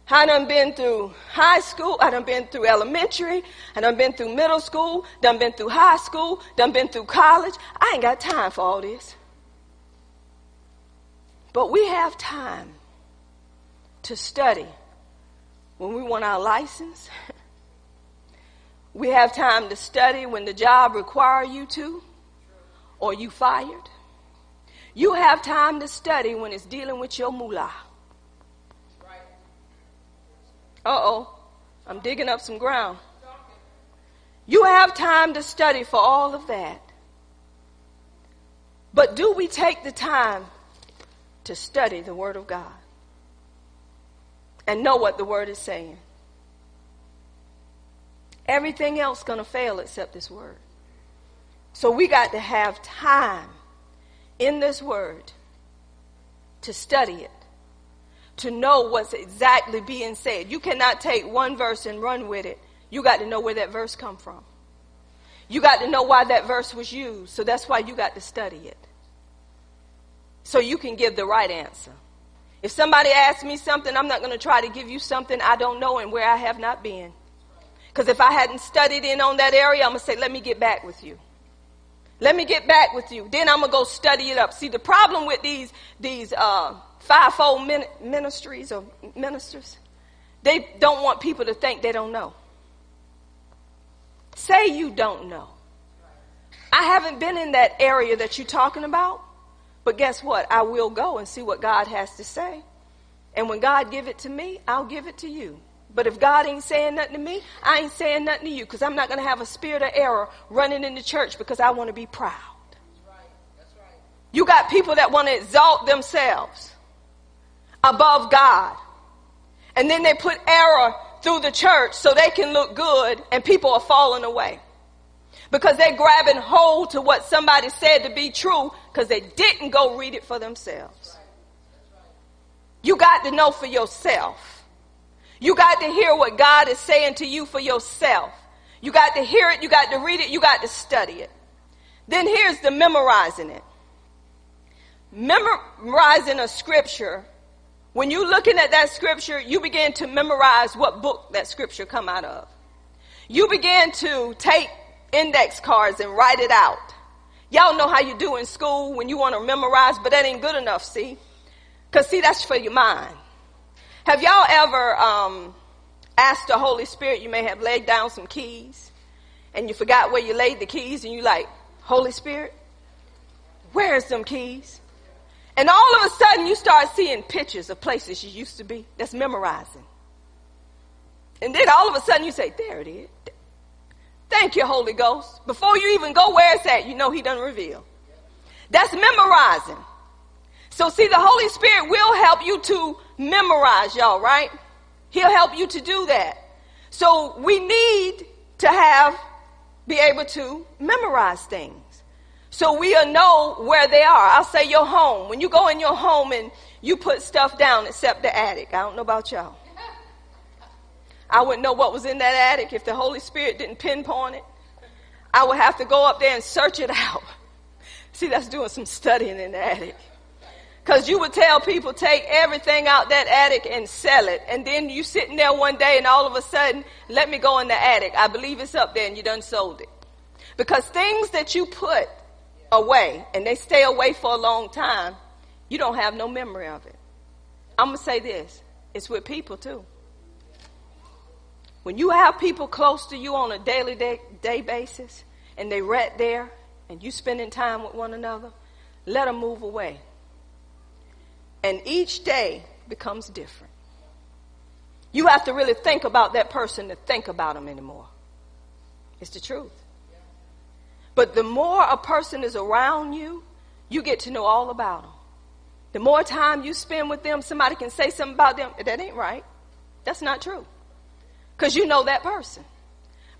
I done been through high school, I done been through elementary, I done been through middle school, done been through high school, done been through college. I ain't got time for all this. But we have time to study when we want our license. we have time to study when the job require you to or you fired. You have time to study when it's dealing with your moolah. Uh oh, I'm digging up some ground. You have time to study for all of that. But do we take the time to study the Word of God and know what the Word is saying? Everything else going to fail except this Word. So we got to have time in this word to study it, to know what's exactly being said. You cannot take one verse and run with it. You got to know where that verse come from. You got to know why that verse was used. So that's why you got to study it. So you can give the right answer. If somebody asks me something, I'm not going to try to give you something I don't know and where I have not been. Because if I hadn't studied in on that area, I'm going to say, let me get back with you. Let me get back with you. Then I'm going to go study it up. See, the problem with these, these uh, fivefold ministries or ministers, they don't want people to think they don't know. Say you don't know. I haven't been in that area that you're talking about, but guess what? I will go and see what God has to say. And when God give it to me, I'll give it to you. But if God ain't saying nothing to me, I ain't saying nothing to you because I'm not going to have a spirit of error running in the church because I want to be proud. That's right. That's right. You got people that want to exalt themselves above God. And then they put error through the church so they can look good and people are falling away. Because they're grabbing hold to what somebody said to be true because they didn't go read it for themselves. You got to know for yourself. You got to hear what God is saying to you for yourself. You got to hear it, you got to read it, you got to study it. Then here's the memorizing it. Memorizing a scripture when you're looking at that scripture, you begin to memorize what book that scripture come out of. You begin to take index cards and write it out. Y'all know how you do in school when you want to memorize, but that ain't good enough, see? Cause see, that's for your mind. Have y'all ever, um, asked the Holy Spirit, you may have laid down some keys and you forgot where you laid the keys and you like, Holy Spirit, where's them keys? And all of a sudden you start seeing pictures of places you used to be. That's memorizing. And then all of a sudden you say, there it is. Thank you, Holy Ghost. Before you even go where it's at, you know he doesn't reveal. That's memorizing. So see, the Holy Spirit will help you to memorize y'all, right? He'll help you to do that. So we need to have, be able to memorize things. So we'll know where they are. I'll say your home. When you go in your home and you put stuff down except the attic. I don't know about y'all. I wouldn't know what was in that attic if the Holy Spirit didn't pinpoint it. I would have to go up there and search it out. See, that's doing some studying in the attic. Cause you would tell people take everything out that attic and sell it. And then you sitting there one day and all of a sudden, let me go in the attic. I believe it's up there and you done sold it. Because things that you put away and they stay away for a long time, you don't have no memory of it. I'm going to say this it's with people too. When you have people close to you on a daily day, day basis and they right there and you spending time with one another, let them move away. And each day becomes different. You have to really think about that person to think about them anymore. It's the truth. But the more a person is around you, you get to know all about them. The more time you spend with them, somebody can say something about them. That ain't right. That's not true. Because you know that person.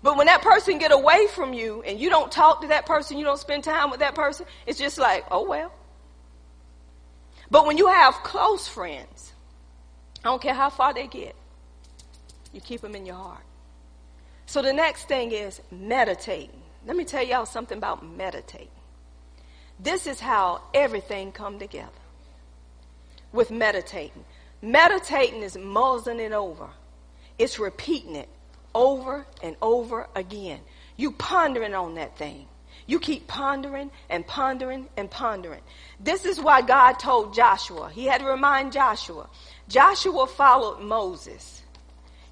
But when that person get away from you and you don't talk to that person, you don't spend time with that person, it's just like, oh well. But when you have close friends, I don't care how far they get, you keep them in your heart. So the next thing is meditating. Let me tell y'all something about meditating. This is how everything come together. With meditating. Meditating is mulling it over. It's repeating it over and over again. You pondering on that thing. You keep pondering and pondering and pondering. This is why God told Joshua. He had to remind Joshua. Joshua followed Moses.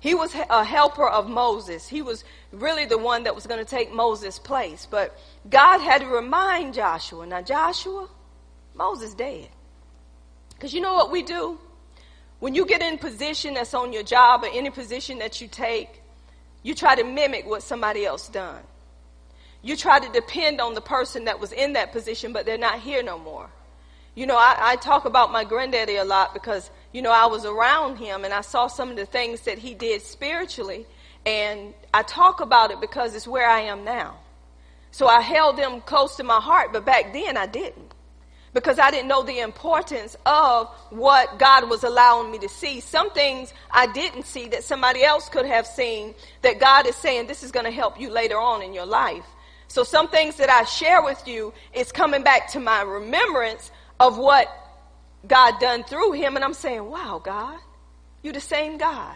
He was a helper of Moses. He was really the one that was going to take Moses' place. But God had to remind Joshua. Now, Joshua, Moses dead. Because you know what we do? When you get in position that's on your job or any position that you take, you try to mimic what somebody else done. You try to depend on the person that was in that position, but they're not here no more. You know, I, I talk about my granddaddy a lot because you know, I was around him and I saw some of the things that he did spiritually. And I talk about it because it's where I am now. So I held them close to my heart, but back then I didn't. Because I didn't know the importance of what God was allowing me to see. Some things I didn't see that somebody else could have seen that God is saying this is going to help you later on in your life. So some things that I share with you is coming back to my remembrance of what God done through him. And I'm saying, wow, God, you the same God.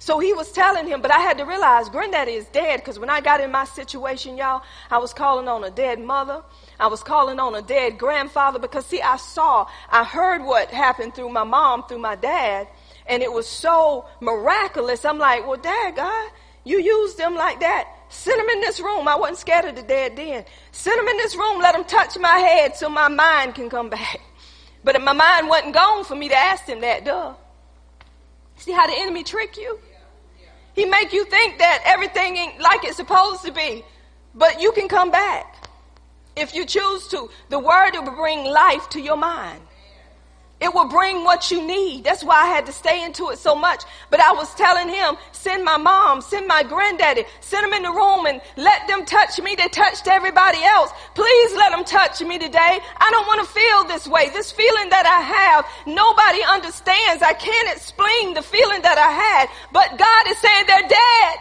So he was telling him, but I had to realize granddaddy is dead because when I got in my situation, y'all, I was calling on a dead mother. I was calling on a dead grandfather because see, I saw, I heard what happened through my mom, through my dad, and it was so miraculous. I'm like, well, dad, God, you used them like that. Send them in this room. I wasn't scared of the dead then. Send them in this room. Let them touch my head so my mind can come back. But my mind wasn't gone for me to ask him that, duh. See how the enemy trick you? He make you think that everything ain't like it's supposed to be. But you can come back if you choose to. The word will bring life to your mind. It will bring what you need. That's why I had to stay into it so much. But I was telling him, send my mom, send my granddaddy, send them in the room and let them touch me. They touched everybody else. Please let them touch me today. I don't want to feel this way. This feeling that I have, nobody understands. I can't explain the feeling that I had, but God is saying they're dead.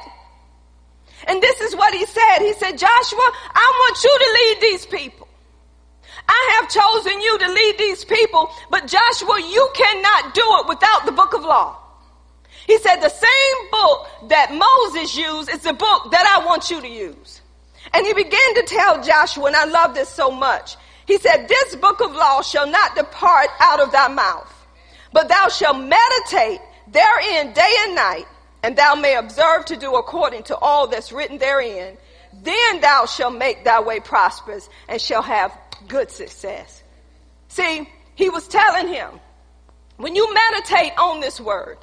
And this is what he said. He said, Joshua, I want you to lead these people. I have chosen you to lead these people, but Joshua, you cannot do it without the book of law. He said the same book that Moses used is the book that I want you to use. And he began to tell Joshua, and I love this so much. He said, this book of law shall not depart out of thy mouth, but thou shalt meditate therein day and night, and thou may observe to do according to all that's written therein. Then thou shalt make thy way prosperous and shall have good success. See, he was telling him, when you meditate on this word,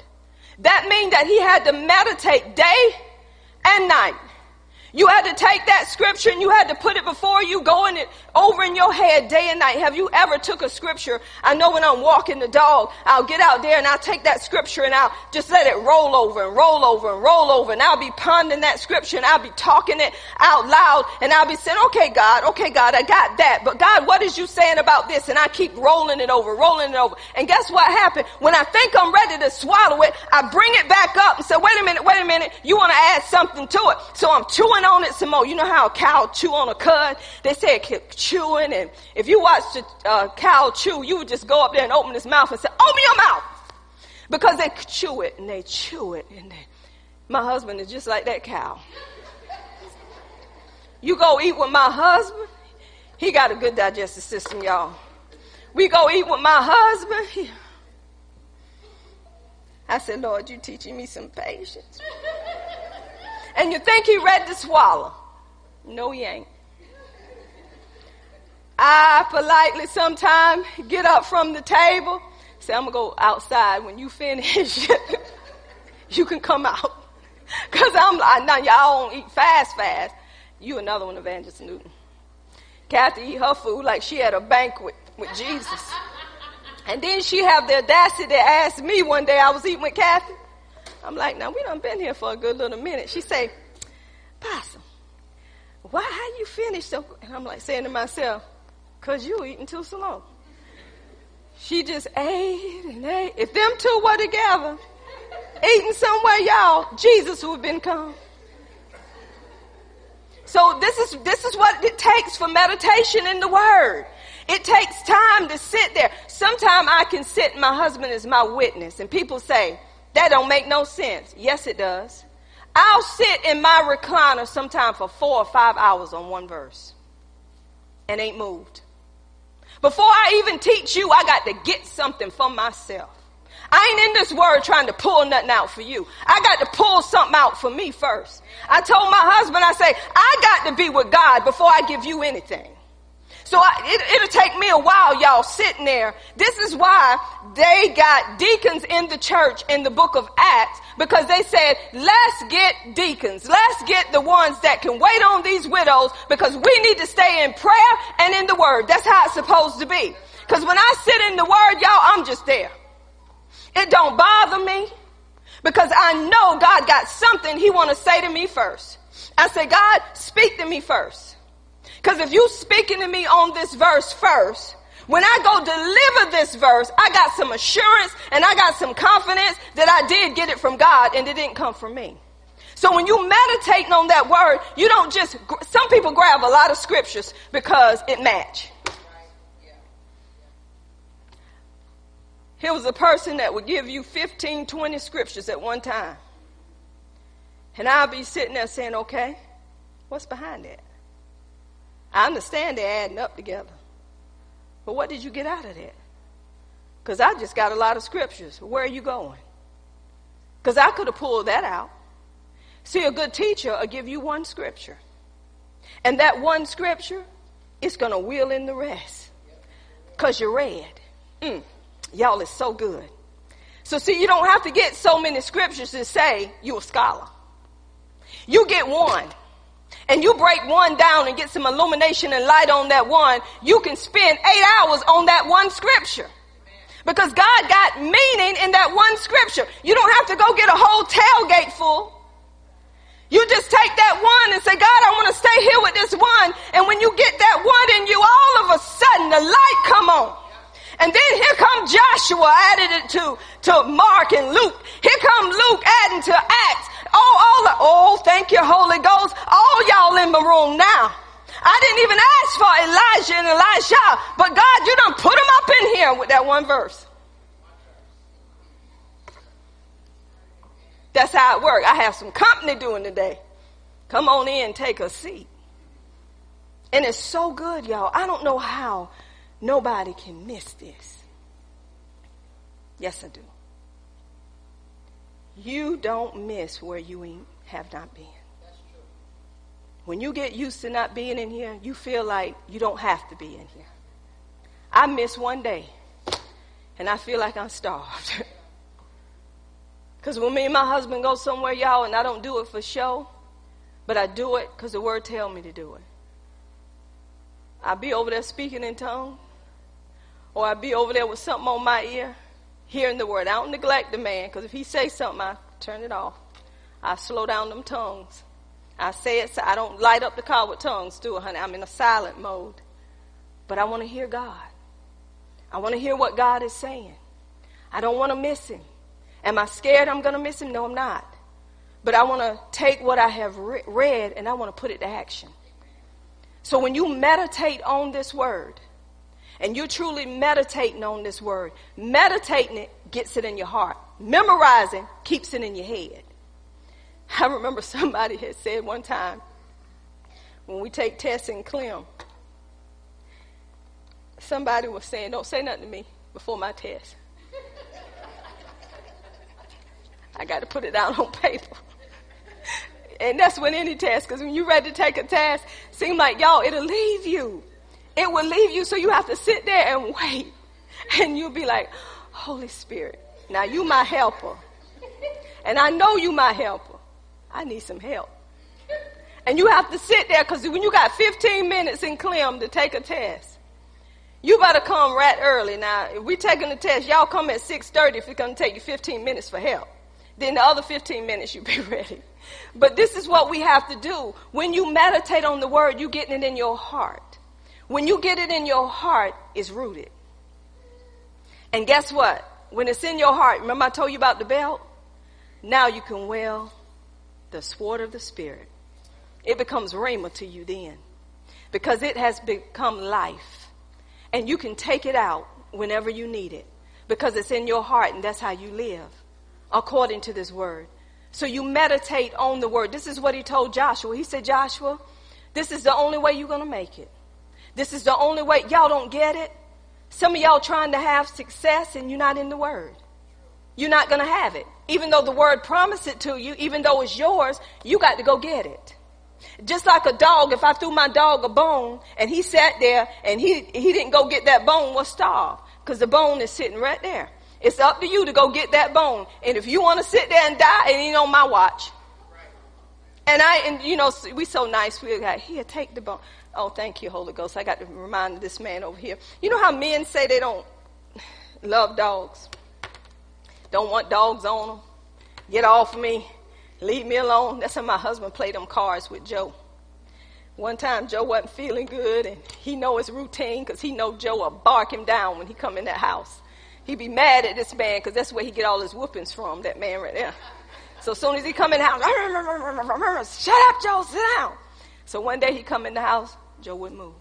that means that he had to meditate day and night. You had to take that scripture and you had to put it before you, going it over in your head day and night. Have you ever took a scripture? I know when I'm walking the dog, I'll get out there and I'll take that scripture and I'll just let it roll over and roll over and roll over and I'll be pondering that scripture and I'll be talking it out loud and I'll be saying, okay, God, okay, God, I got that. But God, what is you saying about this? And I keep rolling it over, rolling it over. And guess what happened? When I think I'm ready to swallow it, I bring it back up and say, wait a minute, wait a minute. You want to add something to it. So I'm chewing on it some more. You know how a cow chew on a cud? They say it kept chewing, and if you watch a uh, cow chew, you would just go up there and open his mouth and say, "Open your mouth," because they chew it and they chew it, and they, my husband is just like that cow. You go eat with my husband, he got a good digestive system, y'all. We go eat with my husband. He, I said, Lord, you're teaching me some patience and you think he ready to swallow. No, he ain't. I politely sometimes get up from the table, say, I'm gonna go outside. When you finish, you can come out. Cause I'm like, now y'all don't eat fast, fast. You another one, Evangelist Newton. Kathy eat her food like she had a banquet with Jesus. And then she have the audacity to ask me one day, I was eating with Kathy. I'm like, now we done been here for a good little minute. She say, Possum, why how you finish so? And I'm like saying to myself, cause you eating too slow. She just ate and ate. If them two were together, eating somewhere, y'all, Jesus would have been come. So this is this is what it takes for meditation in the Word. It takes time to sit there. Sometimes I can sit. My husband is my witness, and people say, that don't make no sense. Yes, it does. I'll sit in my recliner sometime for four or five hours on one verse and ain't moved. Before I even teach you, I got to get something for myself. I ain't in this word trying to pull nothing out for you. I got to pull something out for me first. I told my husband, I say, I got to be with God before I give you anything. So I, it, it'll take me a while, y'all, sitting there. This is why they got deacons in the church in the book of Acts because they said, let's get deacons. Let's get the ones that can wait on these widows because we need to stay in prayer and in the word. That's how it's supposed to be. Because when I sit in the word, y'all, I'm just there. It don't bother me because I know God got something he want to say to me first. I say, God, speak to me first. Because if you speaking to me on this verse first, when I go deliver this verse, I got some assurance and I got some confidence that I did get it from God and it didn't come from me. So when you meditating on that word, you don't just, some people grab a lot of scriptures because it match. Here was a person that would give you 15, 20 scriptures at one time. And I'll be sitting there saying, okay, what's behind that? I understand they're adding up together. But what did you get out of that? Because I just got a lot of scriptures. Where are you going? Because I could have pulled that out. See, a good teacher will give you one scripture. And that one scripture is going to wheel in the rest. Because you read. Mm, y'all is so good. So see, you don't have to get so many scriptures to say you're a scholar. You get one and you break one down and get some illumination and light on that one, you can spend eight hours on that one scripture. Because God got meaning in that one scripture. You don't have to go get a whole tailgate full. You just take that one and say, God, I want to stay here with this one. And when you get that one in you, all of a sudden the light come on. And then here come Joshua added it to, to Mark and Luke. Here come Luke adding to Acts. Oh, all the, oh, thank you, Holy Ghost. All y'all in the room now. I didn't even ask for Elijah and Elisha, but God, you done put them up in here with that one verse. That's how it works. I have some company doing today. Come on in, take a seat. And it's so good, y'all. I don't know how nobody can miss this. Yes, I do. You don't miss where you have not been. When you get used to not being in here, you feel like you don't have to be in here. I miss one day, and I feel like I'm starved. Because when me and my husband go somewhere, y'all, and I don't do it for show, but I do it because the word tell me to do it. I be over there speaking in tongues, or I be over there with something on my ear, hearing the word. I don't neglect the man, because if he say something, I turn it off. I slow down them tongues. I say it, so I don't light up the car with tongues, do it, honey. I'm in a silent mode. But I want to hear God. I want to hear what God is saying. I don't want to miss him. Am I scared I'm going to miss him? No, I'm not. But I want to take what I have re- read and I want to put it to action. So when you meditate on this word, and you're truly meditating on this word, meditating it gets it in your heart. Memorizing keeps it in your head. I remember somebody had said one time when we take tests in Clem, somebody was saying, Don't say nothing to me before my test. I got to put it down on paper. and that's with any test, because when you're ready to take a test, seem like y'all, it'll leave you. It will leave you, so you have to sit there and wait. And you'll be like, Holy Spirit, now you my helper. And I know you my helper. I need some help. And you have to sit there because when you got 15 minutes in Clem to take a test, you better come right early. Now, if we taking the test, y'all come at 6.30 if it's going to take you 15 minutes for help. Then the other 15 minutes you be ready. But this is what we have to do. When you meditate on the word, you getting it in your heart. When you get it in your heart, it's rooted. And guess what? When it's in your heart, remember I told you about the belt? Now you can well the sword of the Spirit, it becomes rhema to you then. Because it has become life. And you can take it out whenever you need it. Because it's in your heart and that's how you live. According to this word. So you meditate on the word. This is what he told Joshua. He said, Joshua, this is the only way you're going to make it. This is the only way. Y'all don't get it. Some of y'all trying to have success and you're not in the word you're not going to have it. Even though the word promised it to you, even though it's yours, you got to go get it. Just like a dog, if I threw my dog a bone and he sat there and he, he didn't go get that bone, was starved. Because the bone is sitting right there. It's up to you to go get that bone. And if you want to sit there and die, it ain't on my watch. And I, and you know, we so nice. We got here, take the bone. Oh, thank you, Holy Ghost. I got to remind this man over here. You know how men say they don't love dogs? Don't want dogs on them. Get off me. Leave me alone. That's how my husband played them cards with Joe. One time Joe wasn't feeling good and he know his routine because he know Joe will bark him down when he come in that house. He'd be mad at this man because that's where he get all his whoopings from, that man right there. So soon as he come in the house, shut up, Joe, sit down. So one day he come in the house, Joe wouldn't move.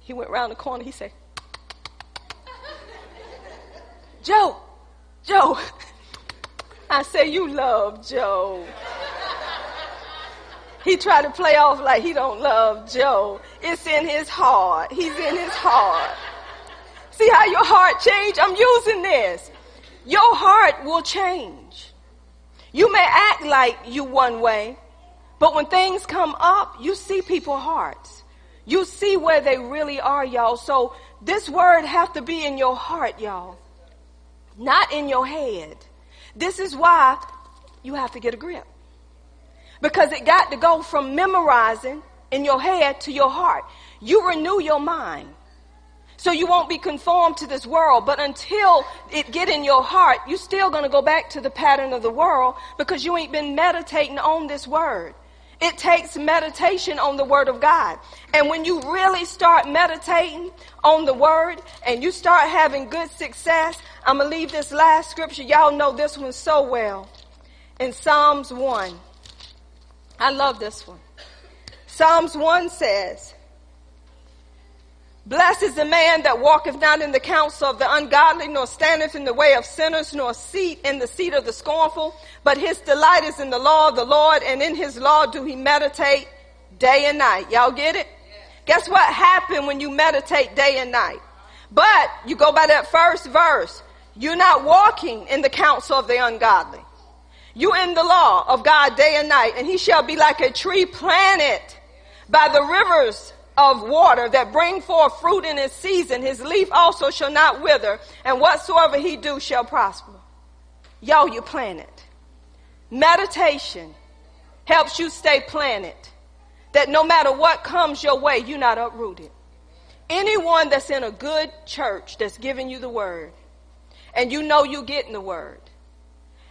He went around the corner, he said, Joe, Joe. I say, you love Joe. He tried to play off like he don't love Joe. It's in his heart. He's in his heart. See how your heart changed? I'm using this. Your heart will change. You may act like you one way, but when things come up, you see people's hearts. You see where they really are, y'all. So this word have to be in your heart, y'all not in your head. This is why you have to get a grip. Because it got to go from memorizing in your head to your heart. You renew your mind. So you won't be conformed to this world. But until it get in your heart, you're still gonna go back to the pattern of the world because you ain't been meditating on this word. It takes meditation on the Word of God. And when you really start meditating on the Word and you start having good success, I'm going to leave this last scripture. Y'all know this one so well. In Psalms 1. I love this one. Psalms 1 says, Blessed is the man that walketh not in the counsel of the ungodly, nor standeth in the way of sinners, nor seat in the seat of the scornful. But his delight is in the law of the Lord, and in his law do he meditate day and night. Y'all get it? Guess what happened when you meditate day and night? But you go by that first verse. You're not walking in the counsel of the ungodly. You in the law of God day and night, and he shall be like a tree planted by the rivers of water that bring forth fruit in his season. His leaf also shall not wither, and whatsoever he do shall prosper. Yo, you planted. Meditation helps you stay planted. That no matter what comes your way, you're not uprooted. Anyone that's in a good church that's giving you the word, and you know you're getting the word,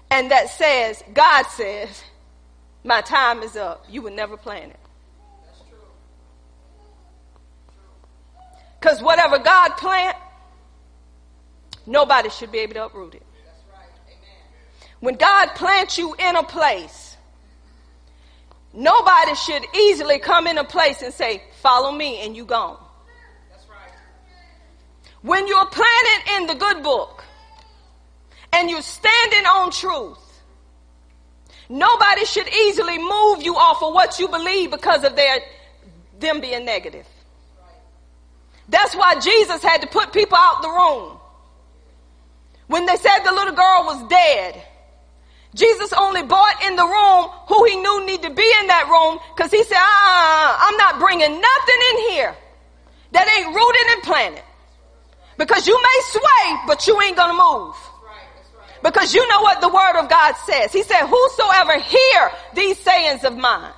and that says, God says, my time is up, you would never plan it. Because whatever God plant, nobody should be able to uproot it. When God plants you in a place, nobody should easily come in a place and say, follow me and you gone. When you're planted in the good book and you're standing on truth, nobody should easily move you off of what you believe because of their them being negative. That's why Jesus had to put people out the room. When they said the little girl was dead, Jesus only brought in the room who he knew need to be in that room because he said, ah, I'm not bringing nothing in here that ain't rooted and planted. Because you may sway, but you ain't gonna move. Because you know what the word of God says. He said, whosoever hear these sayings of mine,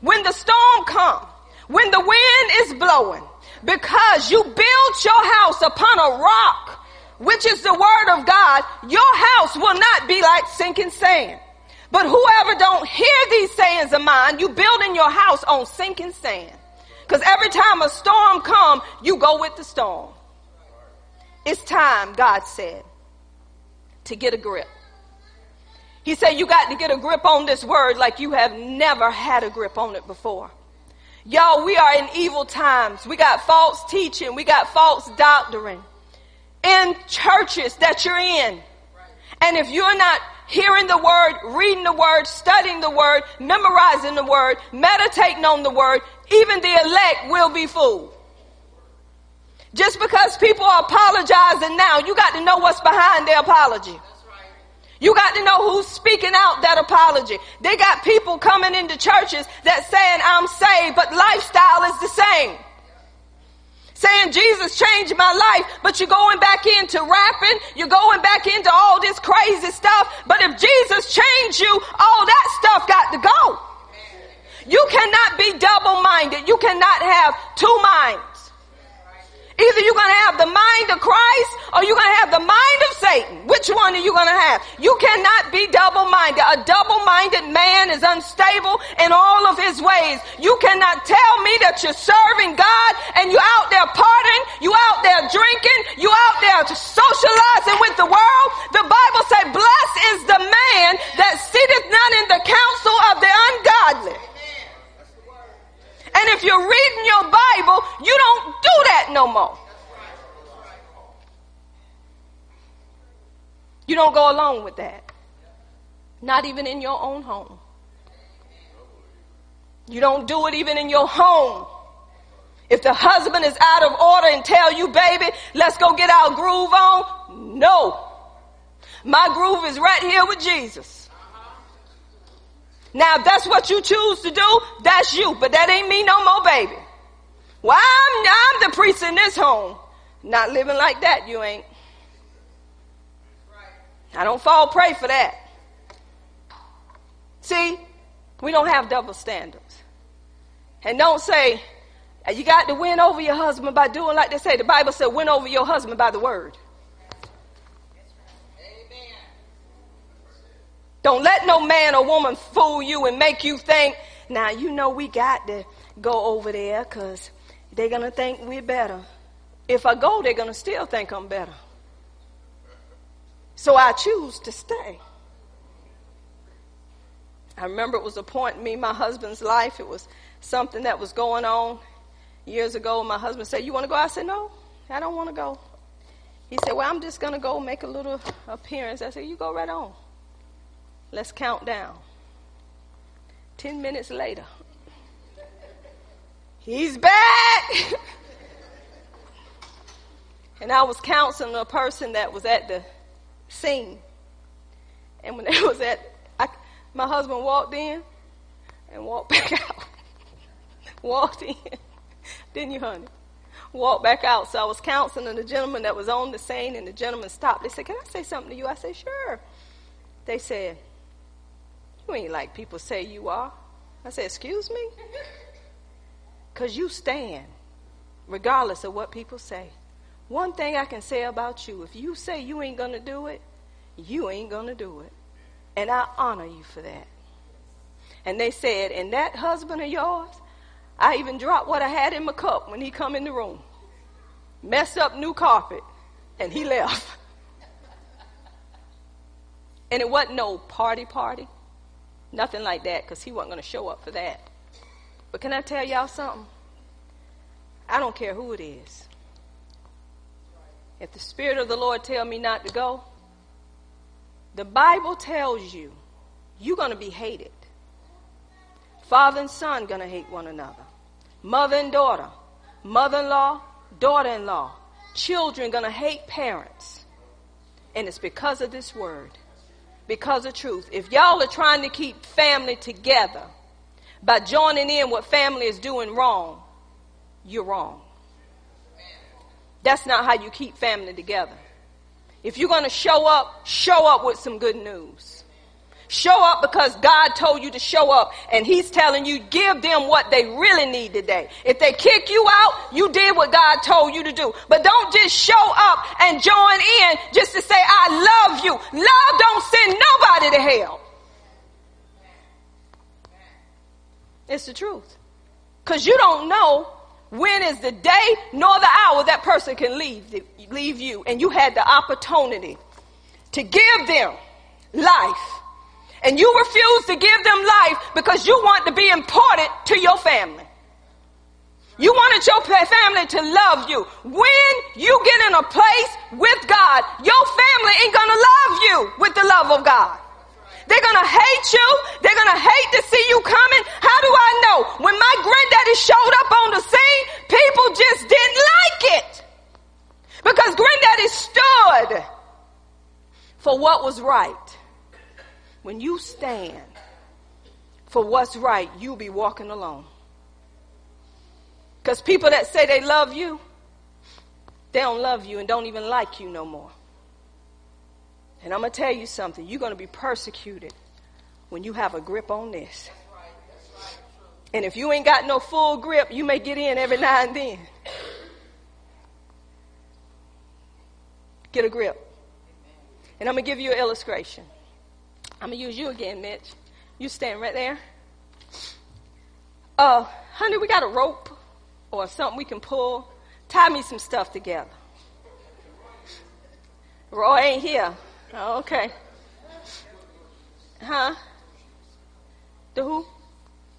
when the storm comes, when the wind is blowing, because you build your house upon a rock, which is the word of God, your house will not be like sinking sand. But whoever don't hear these sayings of mine, you building your house on sinking sand. Because every time a storm come, you go with the storm. It's time, God said, to get a grip. He said you got to get a grip on this word like you have never had a grip on it before. Y'all, we are in evil times. We got false teaching. We got false doctrine in churches that you're in. And if you're not hearing the word, reading the word, studying the word, memorizing the word, meditating on the word, even the elect will be fooled. Just because people are apologizing now, you got to know what's behind their apology. You got to know who's speaking out that apology. They got people coming into churches that saying I'm saved, but lifestyle is the same. Saying Jesus changed my life, but you're going back into rapping, you're going back into all this crazy stuff. But if Jesus changed you, all that stuff got to go. You cannot be double minded. You cannot have two minds. Either you're going to have the mind of Christ or you're going to have the mind of Satan. Which one are you going to have? You cannot be double minded. A double minded man is unstable in all of his ways. You cannot tell me that you're serving God and you're out there partying, you out there drinking, you out there socializing with the world. The Bible says, blessed is the man that sitteth not in the counsel of the ungodly. And if you're reading your Bible, you don't do that no more. You don't go along with that. Not even in your own home. You don't do it even in your home. If the husband is out of order and tell you, baby, let's go get our groove on, no. My groove is right here with Jesus. Now, if that's what you choose to do, that's you, but that ain't me no more, baby. Well, I'm, I'm the priest in this home. Not living like that, you ain't. I don't fall prey for that. See, we don't have double standards. And don't say, you got to win over your husband by doing like they say. The Bible said, win over your husband by the word. Don't let no man or woman fool you and make you think, now you know we got to go over there because they're going to think we're better. If I go, they're going to still think I'm better. So I choose to stay. I remember it was a point in me, my husband's life. It was something that was going on years ago. My husband said, You want to go? I said, No, I don't want to go. He said, Well, I'm just going to go make a little appearance. I said, You go right on. Let's count down. Ten minutes later, he's back. and I was counseling a person that was at the scene. And when they was at, I, my husband walked in and walked back out. walked in, didn't you, honey? Walked back out. So I was counseling the gentleman that was on the scene, and the gentleman stopped. They said, "Can I say something to you?" I said, "Sure." They said, "You ain't like people say you are." I said, "Excuse me," because you stand, regardless of what people say. One thing I can say about you if you say you ain't going to do it, you ain't going to do it. And I honor you for that. And they said, and that husband of yours, I even dropped what I had in my cup when he come in the room. Mess up new carpet. And he left. and it wasn't no party party. Nothing like that because he wasn't going to show up for that. But can I tell y'all something? I don't care who it is. If the Spirit of the Lord tell me not to go, the Bible tells you you're going to be hated. Father and son going to hate one another. Mother and daughter. Mother-in-law, daughter-in-law. Children going to hate parents. And it's because of this word. Because of truth. If y'all are trying to keep family together by joining in what family is doing wrong, you're wrong. That's not how you keep family together. If you're going to show up, show up with some good news. Show up because God told you to show up and He's telling you, give them what they really need today. If they kick you out, you did what God told you to do. But don't just show up and join in just to say, I love you. Love don't send nobody to hell. It's the truth. Because you don't know when is the day nor the hour that person can leave, leave you. And you had the opportunity to give them life. And you refuse to give them life because you want to be important to your family. You wanted your family to love you. When you get in a place with God, your family ain't gonna love you with the love of God. They're to hate you. They're to hate to see you coming. How do I know? When my granddaddy showed up on the scene, people just didn't like it. Because granddaddy stood for what was right. When you stand for what's right, you'll be walking alone. Because people that say they love you, they don't love you and don't even like you no more. And I'm going to tell you something. You're going to be persecuted when you have a grip on this. And if you ain't got no full grip, you may get in every now and then. Get a grip. And I'm going to give you an illustration. I'm to use you again, Mitch. You stand right there. Uh, honey, we got a rope or something we can pull. Tie me some stuff together. Roy ain't here. Oh, okay. Huh? The who?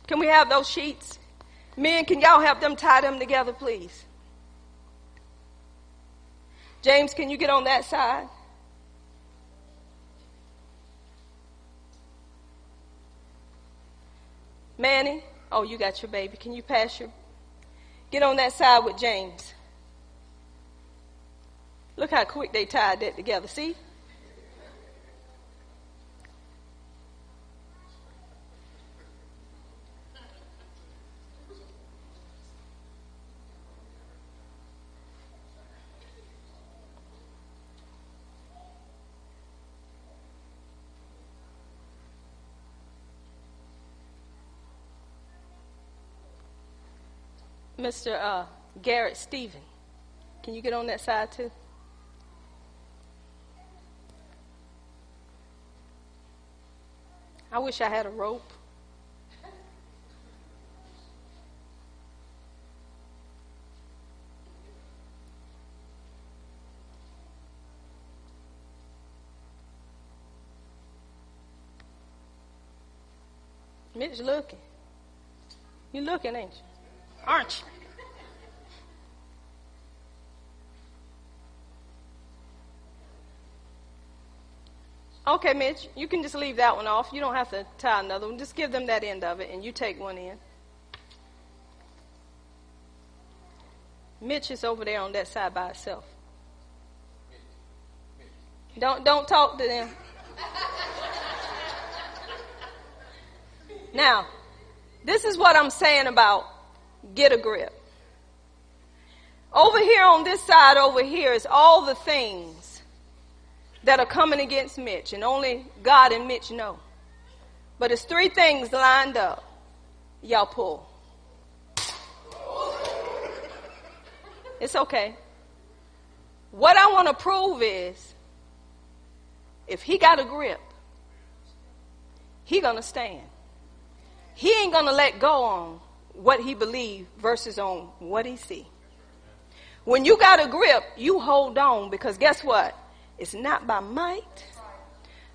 Can we have those sheets? Men, can y'all help them tie them together, please? James, can you get on that side? Manny, oh, you got your baby. Can you pass your. Get on that side with James. Look how quick they tied that together. See? Mr. Uh, Garrett Stephen. Can you get on that side too? I wish I had a rope. Mitch looking. You looking, ain't you? Aren't you? Okay, Mitch, you can just leave that one off. You don't have to tie another one. Just give them that end of it, and you take one in. Mitch is over there on that side by itself. Don't don't talk to them. now, this is what I'm saying about get a grip. Over here on this side over here is all the things that are coming against Mitch, and only God and Mitch know. But it's three things lined up. Y'all pull. It's okay. What I want to prove is if he got a grip, he gonna stand. He ain't gonna let go on what he believe versus on what he see. When you got a grip, you hold on because guess what? It's not by might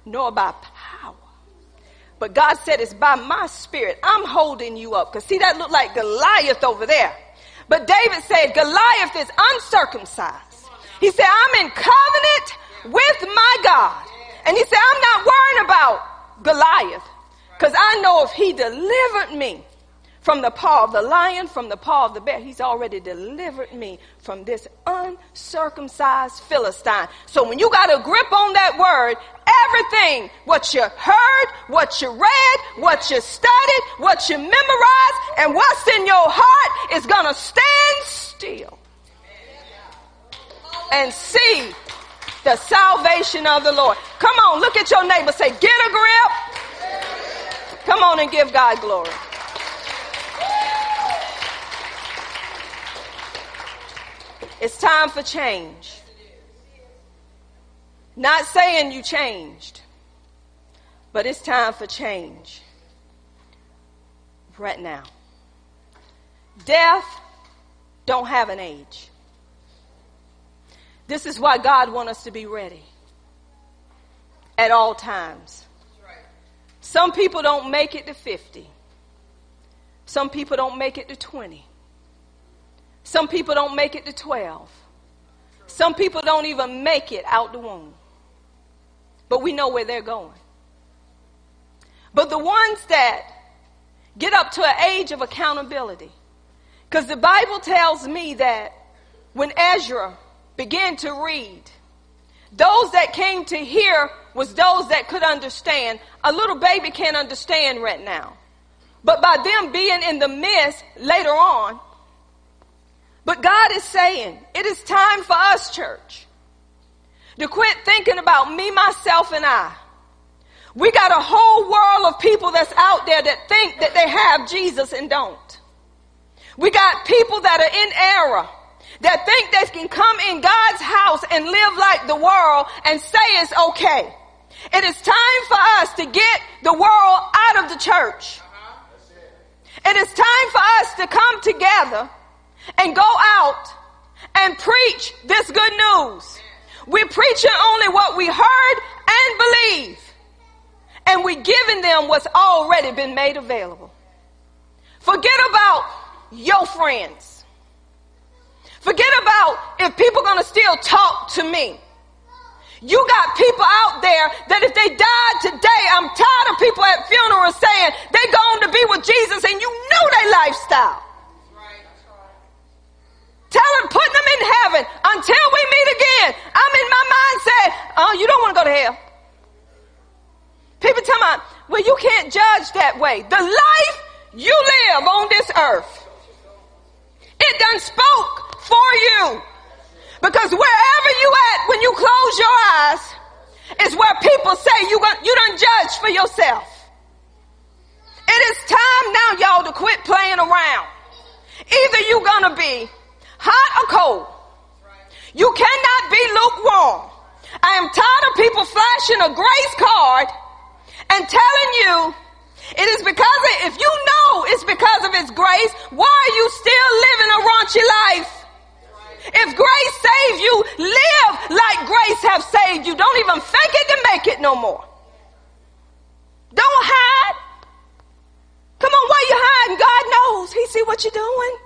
nor by power. But God said it's by my spirit. I'm holding you up. Cause see that looked like Goliath over there. But David said Goliath is uncircumcised. He said, I'm in covenant with my God. And he said, I'm not worrying about Goliath. Cause I know if he delivered me from the paw of the lion, from the paw of the bear. He's already delivered me from this uncircumcised Philistine. So when you got a grip on that word, everything, what you heard, what you read, what you studied, what you memorized, and what's in your heart is gonna stand still and see the salvation of the Lord. Come on, look at your neighbor. Say, get a grip. Come on and give God glory. It's time for change. Not saying you changed, but it's time for change right now. Death don't have an age. This is why God wants us to be ready at all times. Some people don't make it to 50. Some people don't make it to 20. Some people don't make it to 12. Some people don't even make it out the womb. But we know where they're going. But the ones that get up to an age of accountability, because the Bible tells me that when Ezra began to read, those that came to hear was those that could understand. A little baby can't understand right now. But by them being in the midst later on, is saying, it is time for us, church, to quit thinking about me, myself, and I. We got a whole world of people that's out there that think that they have Jesus and don't. We got people that are in error that think they can come in God's house and live like the world and say it's okay. It is time for us to get the world out of the church. Uh-huh. It is time for us to come together and go out and preach this good news. We're preaching only what we heard and believe. And we're giving them what's already been made available. Forget about your friends. Forget about if people to still talk to me. You got people out there that if they died today, I'm tired of people at funerals saying they're going to be with Jesus and you know their lifestyle. Tell them, putting them in heaven until we meet again. I'm in my mind saying, oh, you don't want to go to hell. People tell me, well, you can't judge that way. The life you live on this earth, it done spoke for you. Because wherever you at when you close your eyes is where people say you, got, you done judge for yourself. It is time now, y'all, to quit playing around. Either you're gonna be hot or cold. You cannot be lukewarm. I am tired of people flashing a grace card and telling you it is because of, if you know it's because of his grace, why are you still living a raunchy life? If grace saved you, live like grace have saved you. Don't even fake it to make it no more. Don't hide. Come on, why you hiding? God knows. He see what you're doing.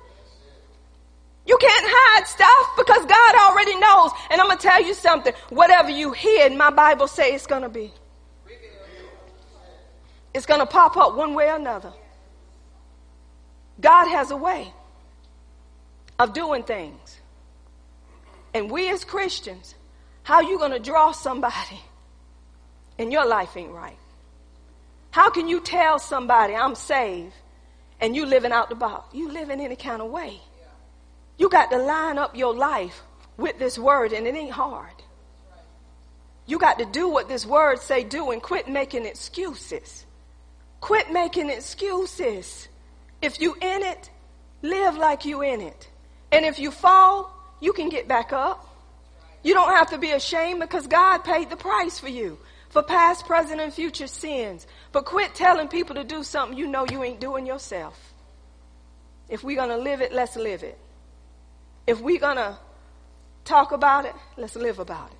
You can't hide stuff because God already knows. And I'm going to tell you something. Whatever you hid, my Bible says it's going to be. It's going to pop up one way or another. God has a way of doing things. And we as Christians, how you going to draw somebody and your life ain't right? How can you tell somebody I'm saved and you living out the box? You living any kind of way. You got to line up your life with this word and it ain't hard. You got to do what this word say do and quit making excuses. Quit making excuses. If you in it, live like you in it. And if you fall, you can get back up. You don't have to be ashamed because God paid the price for you for past, present, and future sins. But quit telling people to do something you know you ain't doing yourself. If we're going to live it, let's live it. If we're going to talk about it, let's live about it.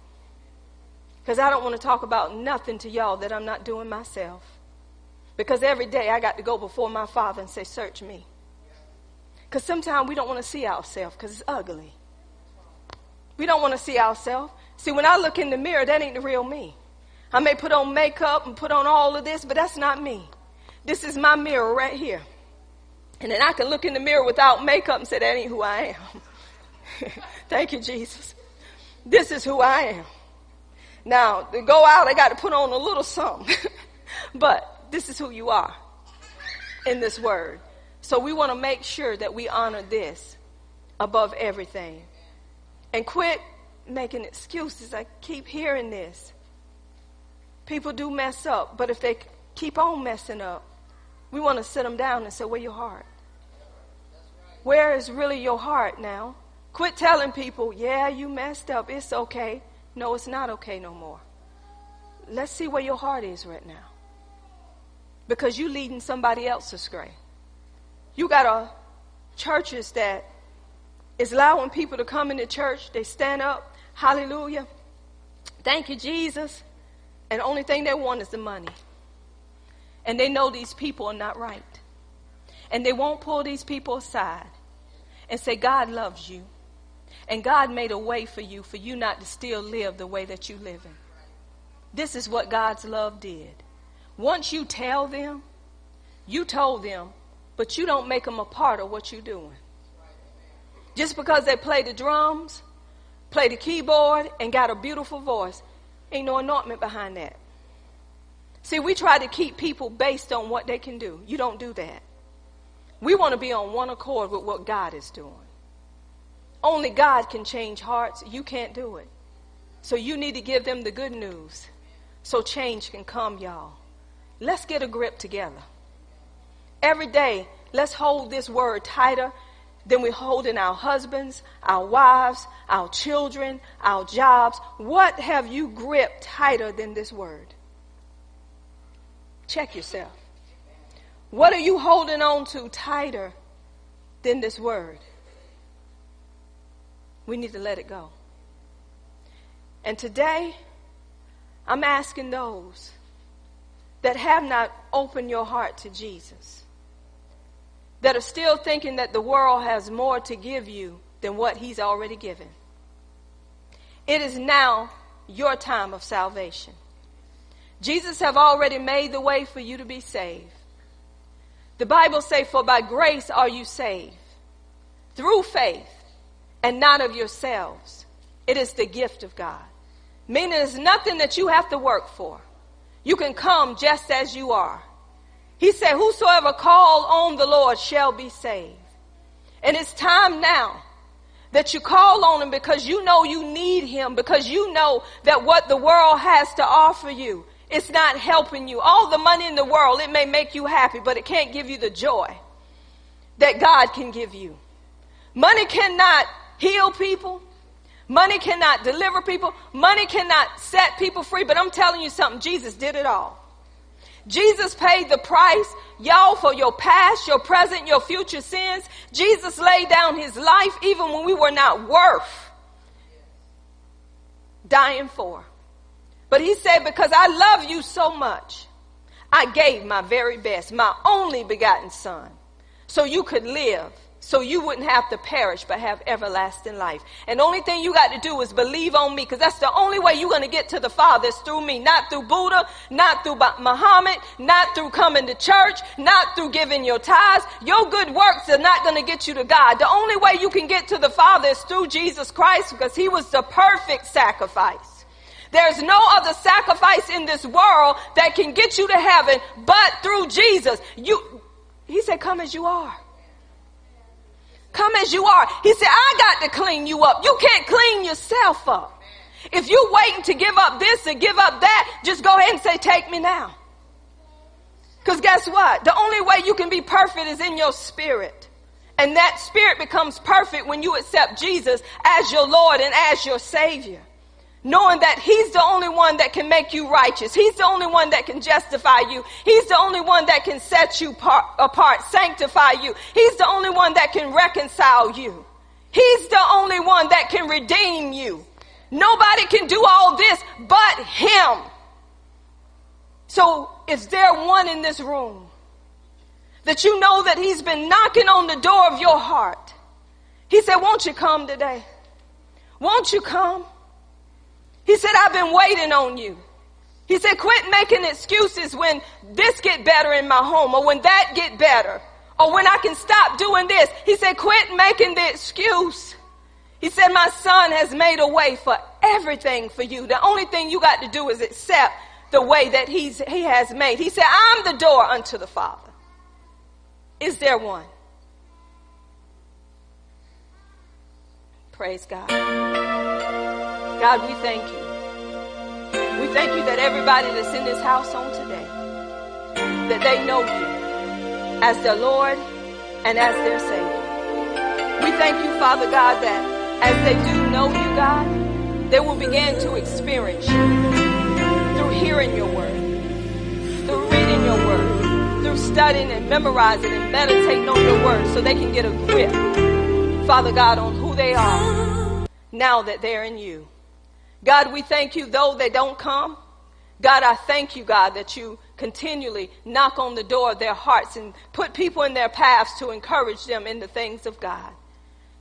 Because I don't want to talk about nothing to y'all that I'm not doing myself. Because every day I got to go before my Father and say, Search me. Because sometimes we don't want to see ourselves because it's ugly. We don't want to see ourselves. See, when I look in the mirror, that ain't the real me. I may put on makeup and put on all of this, but that's not me. This is my mirror right here. And then I can look in the mirror without makeup and say, that ain't who I am. Thank you, Jesus. This is who I am. Now, to go out, I got to put on a little something. but this is who you are in this word. So we want to make sure that we honor this above everything and quit making excuses. I keep hearing this. People do mess up, but if they keep on messing up, we want to sit them down and say, Where your heart? Where is really your heart now? Quit telling people, Yeah, you messed up. It's okay. No, it's not okay no more. Let's see where your heart is right now. Because you're leading somebody else astray. You got a churches that is allowing people to come into church. They stand up. Hallelujah. Thank you, Jesus. And the only thing they want is the money. And they know these people are not right. And they won't pull these people aside and say, God loves you. And God made a way for you, for you not to still live the way that you live in. This is what God's love did. Once you tell them, you told them, but you don't make them a part of what you're doing. Just because they play the drums, play the keyboard, and got a beautiful voice, ain't no anointment behind that. See, we try to keep people based on what they can do. You don't do that. We want to be on one accord with what God is doing. Only God can change hearts. You can't do it. So you need to give them the good news so change can come, y'all. Let's get a grip together. Every day, let's hold this word tighter than we hold in our husbands, our wives, our children, our jobs. What have you gripped tighter than this word? Check yourself. What are you holding on to tighter than this word? We need to let it go. And today, I'm asking those that have not opened your heart to Jesus that are still thinking that the world has more to give you than what he's already given. It is now your time of salvation. Jesus have already made the way for you to be saved. The Bible says, for by grace are you saved through faith and not of yourselves. It is the gift of God. Meaning it's nothing that you have to work for. You can come just as you are. He said, whosoever call on the Lord shall be saved. And it's time now that you call on him because you know you need him, because you know that what the world has to offer you, it's not helping you. All the money in the world, it may make you happy, but it can't give you the joy that God can give you. Money cannot heal people. Money cannot deliver people. Money cannot set people free. But I'm telling you something, Jesus did it all. Jesus paid the price, y'all, for your past, your present, your future sins. Jesus laid down his life even when we were not worth dying for. But he said, because I love you so much, I gave my very best, my only begotten son, so you could live so you wouldn't have to perish but have everlasting life. And the only thing you got to do is believe on me because that's the only way you're going to get to the Father is through me. Not through Buddha, not through Muhammad, not through coming to church, not through giving your tithes. Your good works are not going to get you to God. The only way you can get to the Father is through Jesus Christ because he was the perfect sacrifice. There's no other sacrifice in this world that can get you to heaven but through Jesus. You, he said, come as you are. Come as you are. He said, I got to clean you up. You can't clean yourself up. If you're waiting to give up this and give up that, just go ahead and say, take me now. Because guess what? The only way you can be perfect is in your spirit. And that spirit becomes perfect when you accept Jesus as your Lord and as your Savior knowing that he's the only one that can make you righteous. He's the only one that can justify you. He's the only one that can set you par- apart, sanctify you. He's the only one that can reconcile you. He's the only one that can redeem you. Nobody can do all this but him. So is there one in this room that you know that he's been knocking on the door of your heart? He said, won't you come today? Won't you come? He said, I've been waiting on you. He said, quit making excuses when this get better in my home or when that get better or when I can stop doing this. He said, quit making the excuse. He said, my son has made a way for everything for you. The only thing you got to do is accept the way that he's, he has made. He said, I'm the door unto the Father. Is there one? Praise God. God, we thank you. We thank you that everybody that's in this house on today, that they know you as their Lord and as their Savior. We thank you, Father God, that as they do know you, God, they will begin to experience you through hearing your word, through reading your word, through studying and memorizing and meditating on your word so they can get a grip, Father God, on who they are now that they're in you. God, we thank you though they don't come. God, I thank you, God, that you continually knock on the door of their hearts and put people in their paths to encourage them in the things of God.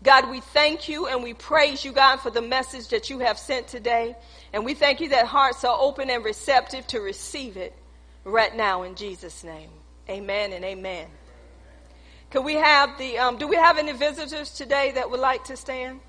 God, we thank you and we praise you, God, for the message that you have sent today. And we thank you that hearts are open and receptive to receive it right now in Jesus' name. Amen and amen. Can we have the, um, do we have any visitors today that would like to stand?